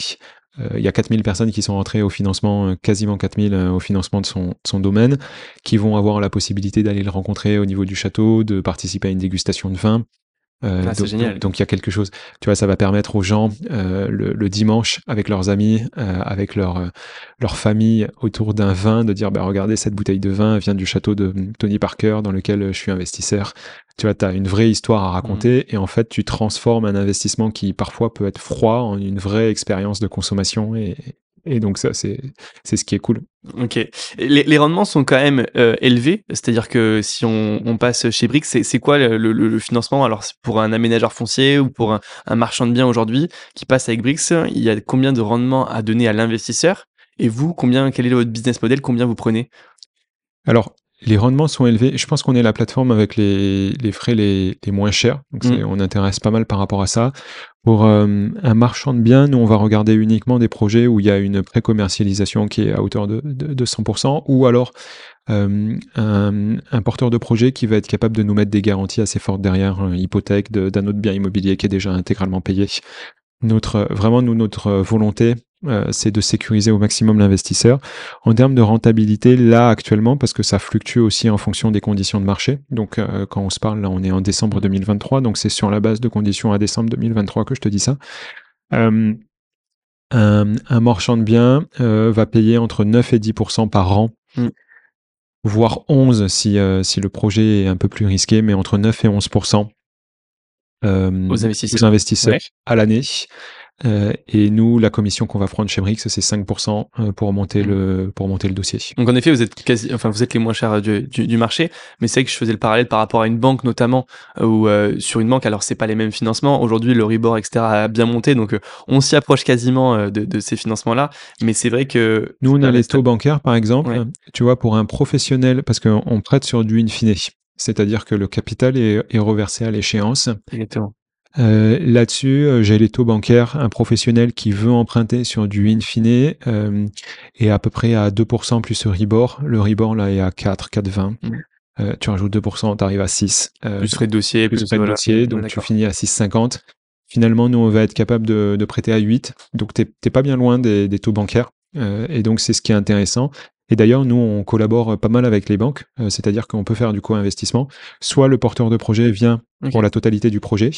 il y a 4000 personnes qui sont rentrées au financement, quasiment 4000 au financement de son, de son, domaine, qui vont avoir la possibilité d'aller le rencontrer au niveau du château, de participer à une dégustation de vin, euh, ah, donc, génial. Donc il y a quelque chose, tu vois, ça va permettre aux gens euh, le, dimanche avec leurs amis, euh, avec leur leur famille autour d'un vin, de dire bah regardez cette bouteille de vin vient du château de Tony Parker dans lequel je suis investisseur. Tu vois, tu as une vraie histoire à raconter mmh. et en fait tu transformes un investissement qui parfois peut être froid en une vraie expérience de consommation et, et donc ça, c'est c'est ce qui est cool. Ok. Les, les rendements sont quand même euh, élevés, c'est-à-dire que si on, on passe chez Brix, c'est quoi le, le, le, financement? Alors pour un aménageur foncier ou pour un, un marchand de biens aujourd'hui qui passe avec Brix, il y a combien de rendements à donner à l'investisseur? Et vous, combien Quel est votre business model? Combien vous prenez? Alors, les rendements sont élevés. Je pense qu'on est la plateforme avec les, frais les, moins chers. Donc mm. on intéresse pas mal par rapport à ça. Pour euh, un marchand de biens, nous, on va regarder uniquement des projets où il y a une pré-commercialisation qui est à hauteur de, 100%, ou alors euh, un, porteur de projet qui va être capable de nous mettre des garanties assez fortes derrière, une hypothèque d'un autre bien immobilier qui est déjà intégralement payé. Notre, vraiment, nous, notre volonté, euh, c'est de sécuriser au maximum l'investisseur. En termes de rentabilité, là actuellement, parce que ça fluctue aussi en fonction des conditions de marché. Donc euh, quand on se parle, là on est en décembre 2023, donc c'est sur la base de conditions à décembre 2023 que je te dis ça. Euh, un, marchand de biens va payer entre 9 et 10% par an. Mm. voire 11 si, si le projet est un peu plus risqué, mais entre 9 et 11 aux investisseurs, investisseurs à l'année. Euh, et nous, la commission qu'on va prendre chez Brix, c'est 5% euh, pour monter mmh. le pour monter le dossier. Donc en effet, vous êtes quasi, enfin vous êtes les moins chers du, du, marché, mais c'est vrai que je faisais le parallèle par rapport à une banque notamment, euh, ou sur une banque, alors c'est pas les mêmes financements. Aujourd'hui, le Ribor, etc. a bien monté, donc on s'y approche quasiment de, de, ces financements-là. Mais c'est vrai que nous, on a les taux bancaires, par exemple. Tu vois, pour un professionnel, parce qu'on prête sur du in fine. C'est-à-dire que le capital est, est reversé à l'échéance. Exactement. Euh, là-dessus, euh, j'ai les taux bancaires. Un professionnel qui veut emprunter sur du in fine euh, est à peu près à 2% plus le Ribor. Le Ribor, là, est à 4, 4,20. Mmh. Euh, tu rajoutes 2%, tu arrives à 6. plus frais de dossier. Plus, frais de dossier, donc tu finis à 6,50. Finalement, nous, on va être capable de, de prêter à 8. Donc, tu n'es pas bien loin des, des taux bancaires. et donc, c'est ce qui est intéressant. Et d'ailleurs, nous, on collabore pas mal avec les banques, c'est-à-dire qu'on peut faire du co-investissement. Soit le porteur de projet vient pour la totalité du projet,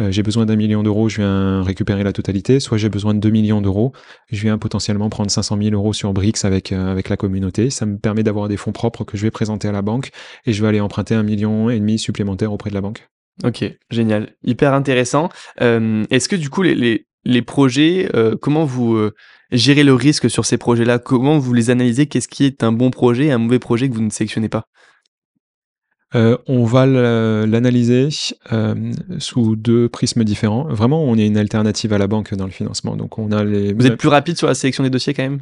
euh, j'ai besoin d'un million d'euros, je viens récupérer la totalité, soit j'ai besoin de 2 millions d'euros, je viens potentiellement prendre 500 000 euros sur BRICS avec, euh, avec la communauté. Ça me permet d'avoir des fonds propres que je vais présenter à la banque et je vais aller emprunter un million et demi supplémentaire auprès de la banque. Ok, génial, hyper intéressant. Euh, est-ce que du coup les, les, les projets, comment vous gérez le risque sur ces projets-là Comment vous les analysez? Qu'est-ce qui est un bon projet et un mauvais projet que vous ne sélectionnez pas? Euh, on va l'analyser euh, sous deux prismes différents. Vraiment, on est une alternative à la banque dans le financement. Donc, on a les. Vous êtes plus rapide sur la sélection des dossiers quand même?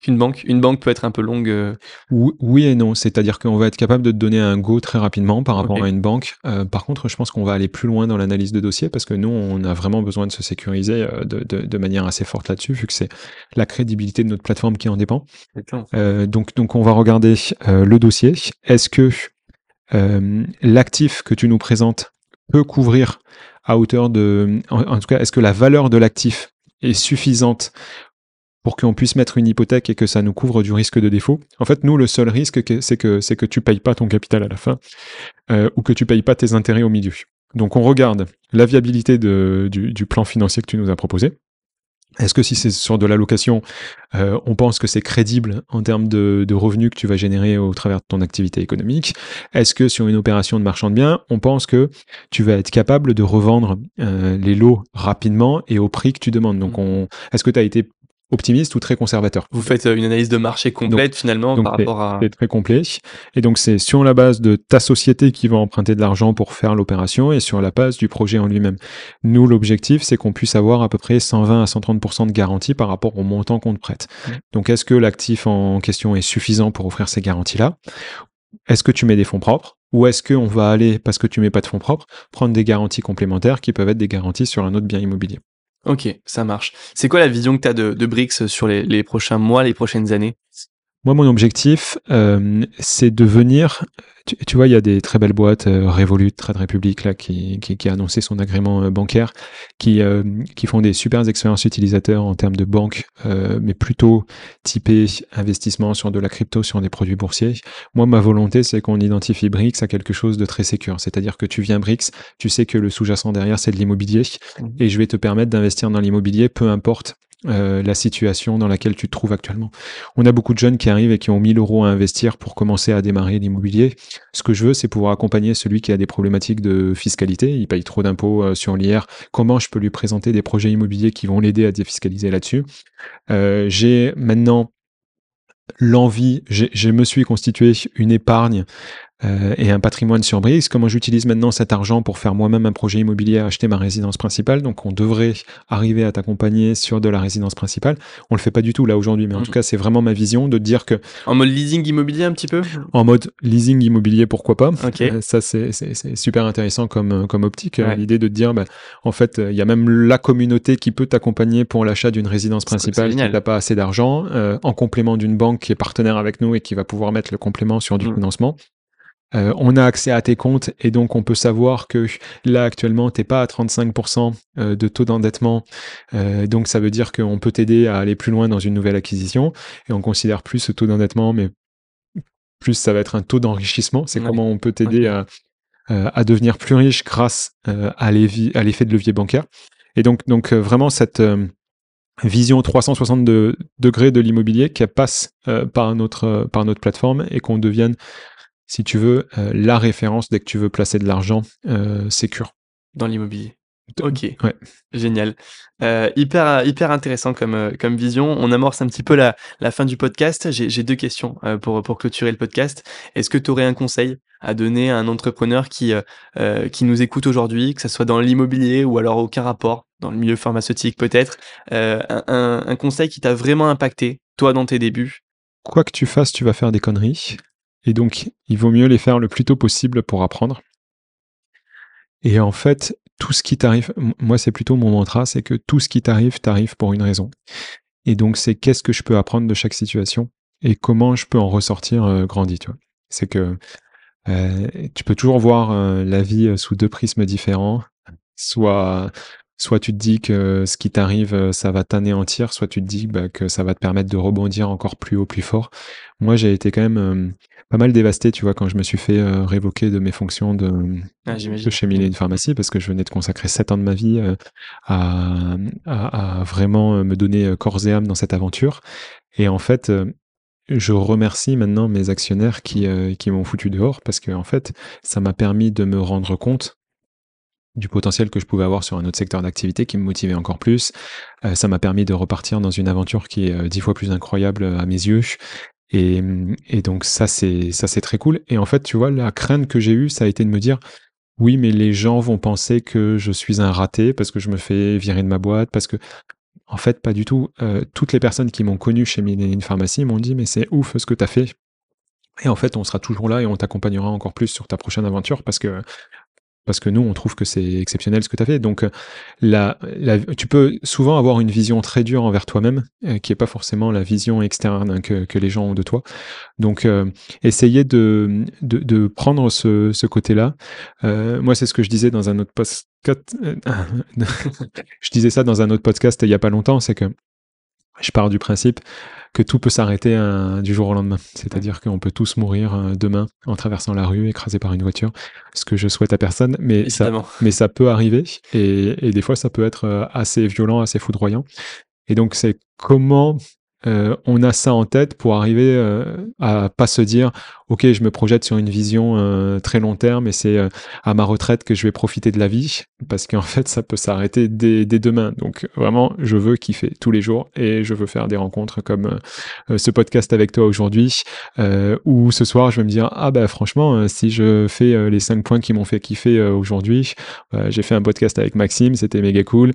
Qu'une banque. Une banque peut être un peu longue. Euh. Oui, et non. C'est-à-dire qu'on va être capable de te donner un go très rapidement par rapport à une banque. par contre, je pense qu'on va aller plus loin dans l'analyse de dossier parce que nous, on a vraiment besoin de se sécuriser de, de, manière assez forte là-dessus, vu que c'est la crédibilité de notre plateforme qui en dépend. donc, donc, on va regarder le dossier. Est-ce que euh, l'actif que tu nous présentes peut couvrir à hauteur de... En, tout cas, est-ce que la valeur de l'actif est suffisante pour qu'on puisse mettre une hypothèque et que ça nous couvre du risque de défaut. En fait, nous, le seul risque, c'est que, c'est que tu payes pas ton capital à la fin euh, ou que tu payes pas tes intérêts au milieu. Donc, on regarde la viabilité de, du, du, plan financier que tu nous as proposé. Est-ce que si c'est sur de l'allocation, euh, on pense que c'est crédible en termes de, revenus que tu vas générer au travers de ton activité économique? Est-ce que sur une opération de marchand de biens, on pense que tu vas être capable de revendre euh, les lots rapidement et au prix que tu demandes? Donc, mmh. on, est-ce que tu as été optimiste ou très conservateur. Vous faites euh, une analyse de marché complète finalement par rapport à... C'est très complet. Et donc c'est sur la base de ta société qui va emprunter de l'argent pour faire l'opération et sur la base du projet en lui-même. Nous, l'objectif, c'est qu'on puisse avoir à peu près 120 à 130% de garantie par rapport au montant qu'on te prête. Donc est-ce que l'actif en question est suffisant pour offrir ces garanties-là? Est-ce que tu mets des fonds propres? Ou est-ce qu'on va aller, parce que tu mets pas de fonds propres, prendre des garanties complémentaires qui peuvent être des garanties sur un autre bien immobilier? Ok, ça marche. C'est quoi la vision que tu as de, de Brix sur les, prochains mois, les prochaines années? Moi, mon objectif, euh, c'est de venir tu, vois, il y a des très belles boîtes, euh, Revolut, Trade Republic, là, qui, qui, a annoncé son agrément euh, bancaire, qui, euh, qui font des super expériences utilisateurs en termes de banque, euh, mais plutôt typé investissement sur de la crypto, sur des produits boursiers. Moi, ma volonté, c'est qu'on identifie Brix à quelque chose de très sécur. C'est-à-dire que tu viens Brix, tu sais que le sous-jacent derrière, c'est de l'immobilier, mmh. et je vais te permettre d'investir dans l'immobilier, peu importe euh, la situation dans laquelle tu te trouves actuellement. On a beaucoup de jeunes qui arrivent et qui ont 1000 euros à investir pour commencer à démarrer l'immobilier. Ce que je veux, c'est pouvoir accompagner celui qui a des problématiques de fiscalité. Il paye trop d'impôts euh, sur l'IR. Comment je peux lui présenter des projets immobiliers qui vont l'aider à défiscaliser là-dessus? Euh, J'ai maintenant l'envie, je me suis constitué une épargne euh, et un patrimoine sur Brix. Comment j'utilise maintenant cet argent pour faire moi-même un projet immobilier, acheter ma résidence principale? Donc on devrait arriver à t'accompagner sur de la résidence principale. On le fait pas du tout là aujourd'hui, mais en tout mm. cas c'est vraiment ma vision de dire que en mode leasing immobilier un petit peu? En mode leasing immobilier, pourquoi pas? Euh, Ça c'est super intéressant comme comme optique. Euh, l'idée de te dire, bah, en fait, il y a même la communauté qui peut t'accompagner pour l'achat d'une résidence principale qui n'a pas assez d'argent, en complément d'une banque qui est partenaire avec nous et qui va pouvoir mettre le complément sur du mm. financement. Euh, on a accès à tes comptes et donc on peut savoir que là actuellement t'es pas à 35% euh, de taux d'endettement. Euh, donc ça veut dire qu'on peut t'aider à aller plus loin dans une nouvelle acquisition et on considère plus ce taux d'endettement mais plus ça va être un taux d'enrichissement. C'est comment on peut t'aider à, à, devenir plus riche grâce à l'effet de levier bancaire. Et donc donc vraiment cette vision 360 degrés de l'immobilier qui passe par notre par notre plateforme et qu'on devienne si tu veux, euh, la référence dès que tu veux placer de l'argent euh, sécure. Dans l'immobilier. Ok, ouais. génial. Euh, hyper, hyper intéressant comme, euh, comme vision. On amorce un petit peu la, la fin du podcast. J'ai deux questions pour, pour clôturer le podcast. Est-ce que tu aurais un conseil à donner à un entrepreneur qui, qui nous écoute aujourd'hui, que ce soit dans l'immobilier ou alors aucun rapport, dans le milieu pharmaceutique peut-être, un, un, un conseil qui t'a vraiment impacté, toi, dans tes débuts? Quoi que tu fasses, tu vas faire des conneries. Et donc, il vaut mieux les faire le plus tôt possible pour apprendre. Et en fait, tout ce qui t'arrive, moi c'est plutôt mon mantra, c'est que tout ce qui t'arrive, t'arrive pour une raison. Et donc c'est qu'est-ce que je peux apprendre de chaque situation et comment je peux en ressortir euh, grandi, tu vois. C'est que euh, tu peux toujours voir euh, la vie sous deux prismes différents. Soit, soit tu te dis que ce qui t'arrive, ça va t'anéantir, soit tu te dis bah, que ça va te permettre de rebondir encore plus haut, plus fort. Moi, j'ai été quand même pas mal dévasté, tu vois, quand je me suis fait euh, révoquer de mes fonctions de, ah, de chez une pharmacie, parce que je venais de consacrer sept ans de ma vie euh, à, à, vraiment euh, me donner corps et âme dans cette aventure. Et en fait, je remercie maintenant mes actionnaires qui, qui m'ont foutu dehors, parce que en fait, ça m'a permis de me rendre compte du potentiel que je pouvais avoir sur un autre secteur d'activité qui me motivait encore plus. ça m'a permis de repartir dans une aventure qui est dix fois plus incroyable à mes yeux. Et, et donc ça c'est ça c'est très cool. Et en fait, tu vois, la crainte que j'ai eue, ça a été de me dire oui, mais les gens vont penser que je suis un raté parce que je me fais virer de ma boîte, parce que en fait, pas du tout. Euh, toutes les personnes qui m'ont connu chez une Pharmacie m'ont dit mais c'est ouf ce que tu as fait. Et en fait, on sera toujours là et on t'accompagnera encore plus sur ta prochaine aventure parce que parce que nous, on trouve que c'est exceptionnel ce que tu as fait. Donc, euh, tu peux souvent avoir une vision très dure envers toi-même, euh, qui n'est pas forcément la vision externe hein, que, les gens ont de toi. Donc, euh, essayer de, prendre ce, côté-là. moi, c'est ce que je disais dans un autre podcast. je disais ça dans un autre podcast il n'y a pas longtemps, c'est que je pars du principe que tout peut s'arrêter euh, du jour au lendemain. C'est-à-dire qu'on peut tous mourir euh, demain en traversant la rue, écrasé par une voiture, ce que je souhaite à personne, mais, ça, mais ça peut arriver et, et, des fois ça peut être euh, assez violent, assez foudroyant. Et donc c'est comment on a ça en tête pour arriver à pas se dire ok, je me projette sur une vision euh, très long terme et c'est euh, à ma retraite que je vais profiter de la vie parce qu'en fait, ça peut s'arrêter dès, demain. Donc vraiment, je veux kiffer tous les jours et je veux faire des rencontres comme euh, ce podcast avec toi aujourd'hui ou ce soir, je vais me dire ah bah franchement, si je fais les cinq points qui m'ont fait kiffer aujourd'hui, j'ai fait un podcast avec Maxime, c'était méga cool.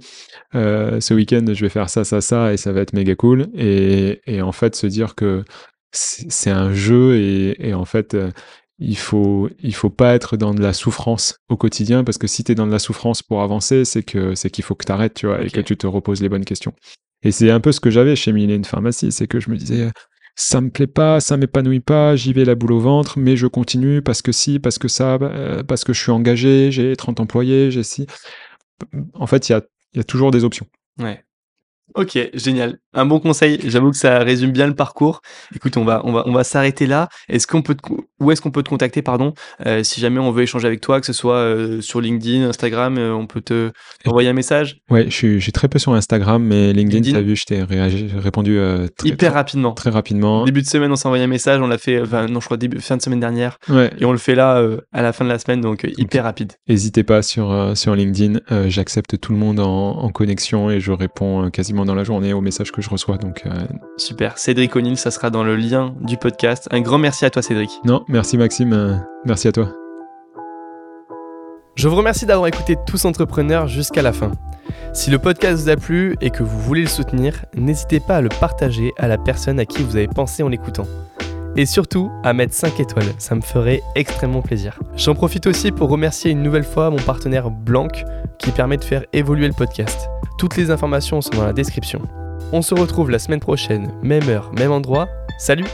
ce week-end, je vais faire ça, ça, ça, et ça va être méga cool. Et, et en fait, se dire que c'est un jeu et, en fait, euh, il faut il faut pas être dans de la souffrance au quotidien parce que si tu es dans de la souffrance pour avancer, c'est que c'est qu'il faut que tu arrêtes, tu vois, et que tu te reposes les bonnes questions. Et c'est un peu ce que j'avais chez Millennium Pharmacie, c'est que je me disais ça me plaît pas, ça m'épanouit pas, j'y vais la boule au ventre, mais je continue parce que si, parce que ça, euh, parce que je suis engagé, j'ai 30 employés, j'ai si. En fait, il y a, y a toujours des options. Ouais. Ok, génial. Un bon conseil. J'avoue que ça résume bien le parcours. Écoute, on va, on va, on va s'arrêter là. Est-ce qu'on peut, où est-ce qu'on peut te contacter, pardon, euh, si jamais on veut échanger avec toi, que ce soit euh, sur LinkedIn, Instagram, euh, on peut te envoyer un message? Ouais, je suis, très peu sur Instagram, mais LinkedIn, tu as vu, je t'ai répondu très, hyper rapidement. Très rapidement. Début de semaine, on s'est envoyé un message. On l'a fait, enfin non, je crois début, fin de semaine dernière. Ouais. Et on le fait là à la fin de la semaine, donc hyper rapide. N'hésitez pas sur sur LinkedIn. J'accepte tout le monde en, en, connexion et je réponds quasiment dans la journée aux messages que je reçois. Donc super. Cédric O'Neill, ça sera dans le lien du podcast. Un grand merci à toi, Cédric. Non, merci Maxime. Euh, merci à toi. Je vous remercie d'avoir écouté Tous Entrepreneurs jusqu'à la fin. Si le podcast vous a plu et que vous voulez le soutenir, n'hésitez pas à le partager à la personne à qui vous avez pensé en l'écoutant. Et surtout, à mettre 5 étoiles, ça me ferait extrêmement plaisir. J'en profite aussi pour remercier une nouvelle fois mon partenaire Blanc qui permet de faire évoluer le podcast. Toutes les informations sont dans la description. On se retrouve la semaine prochaine, même heure, même endroit. Salut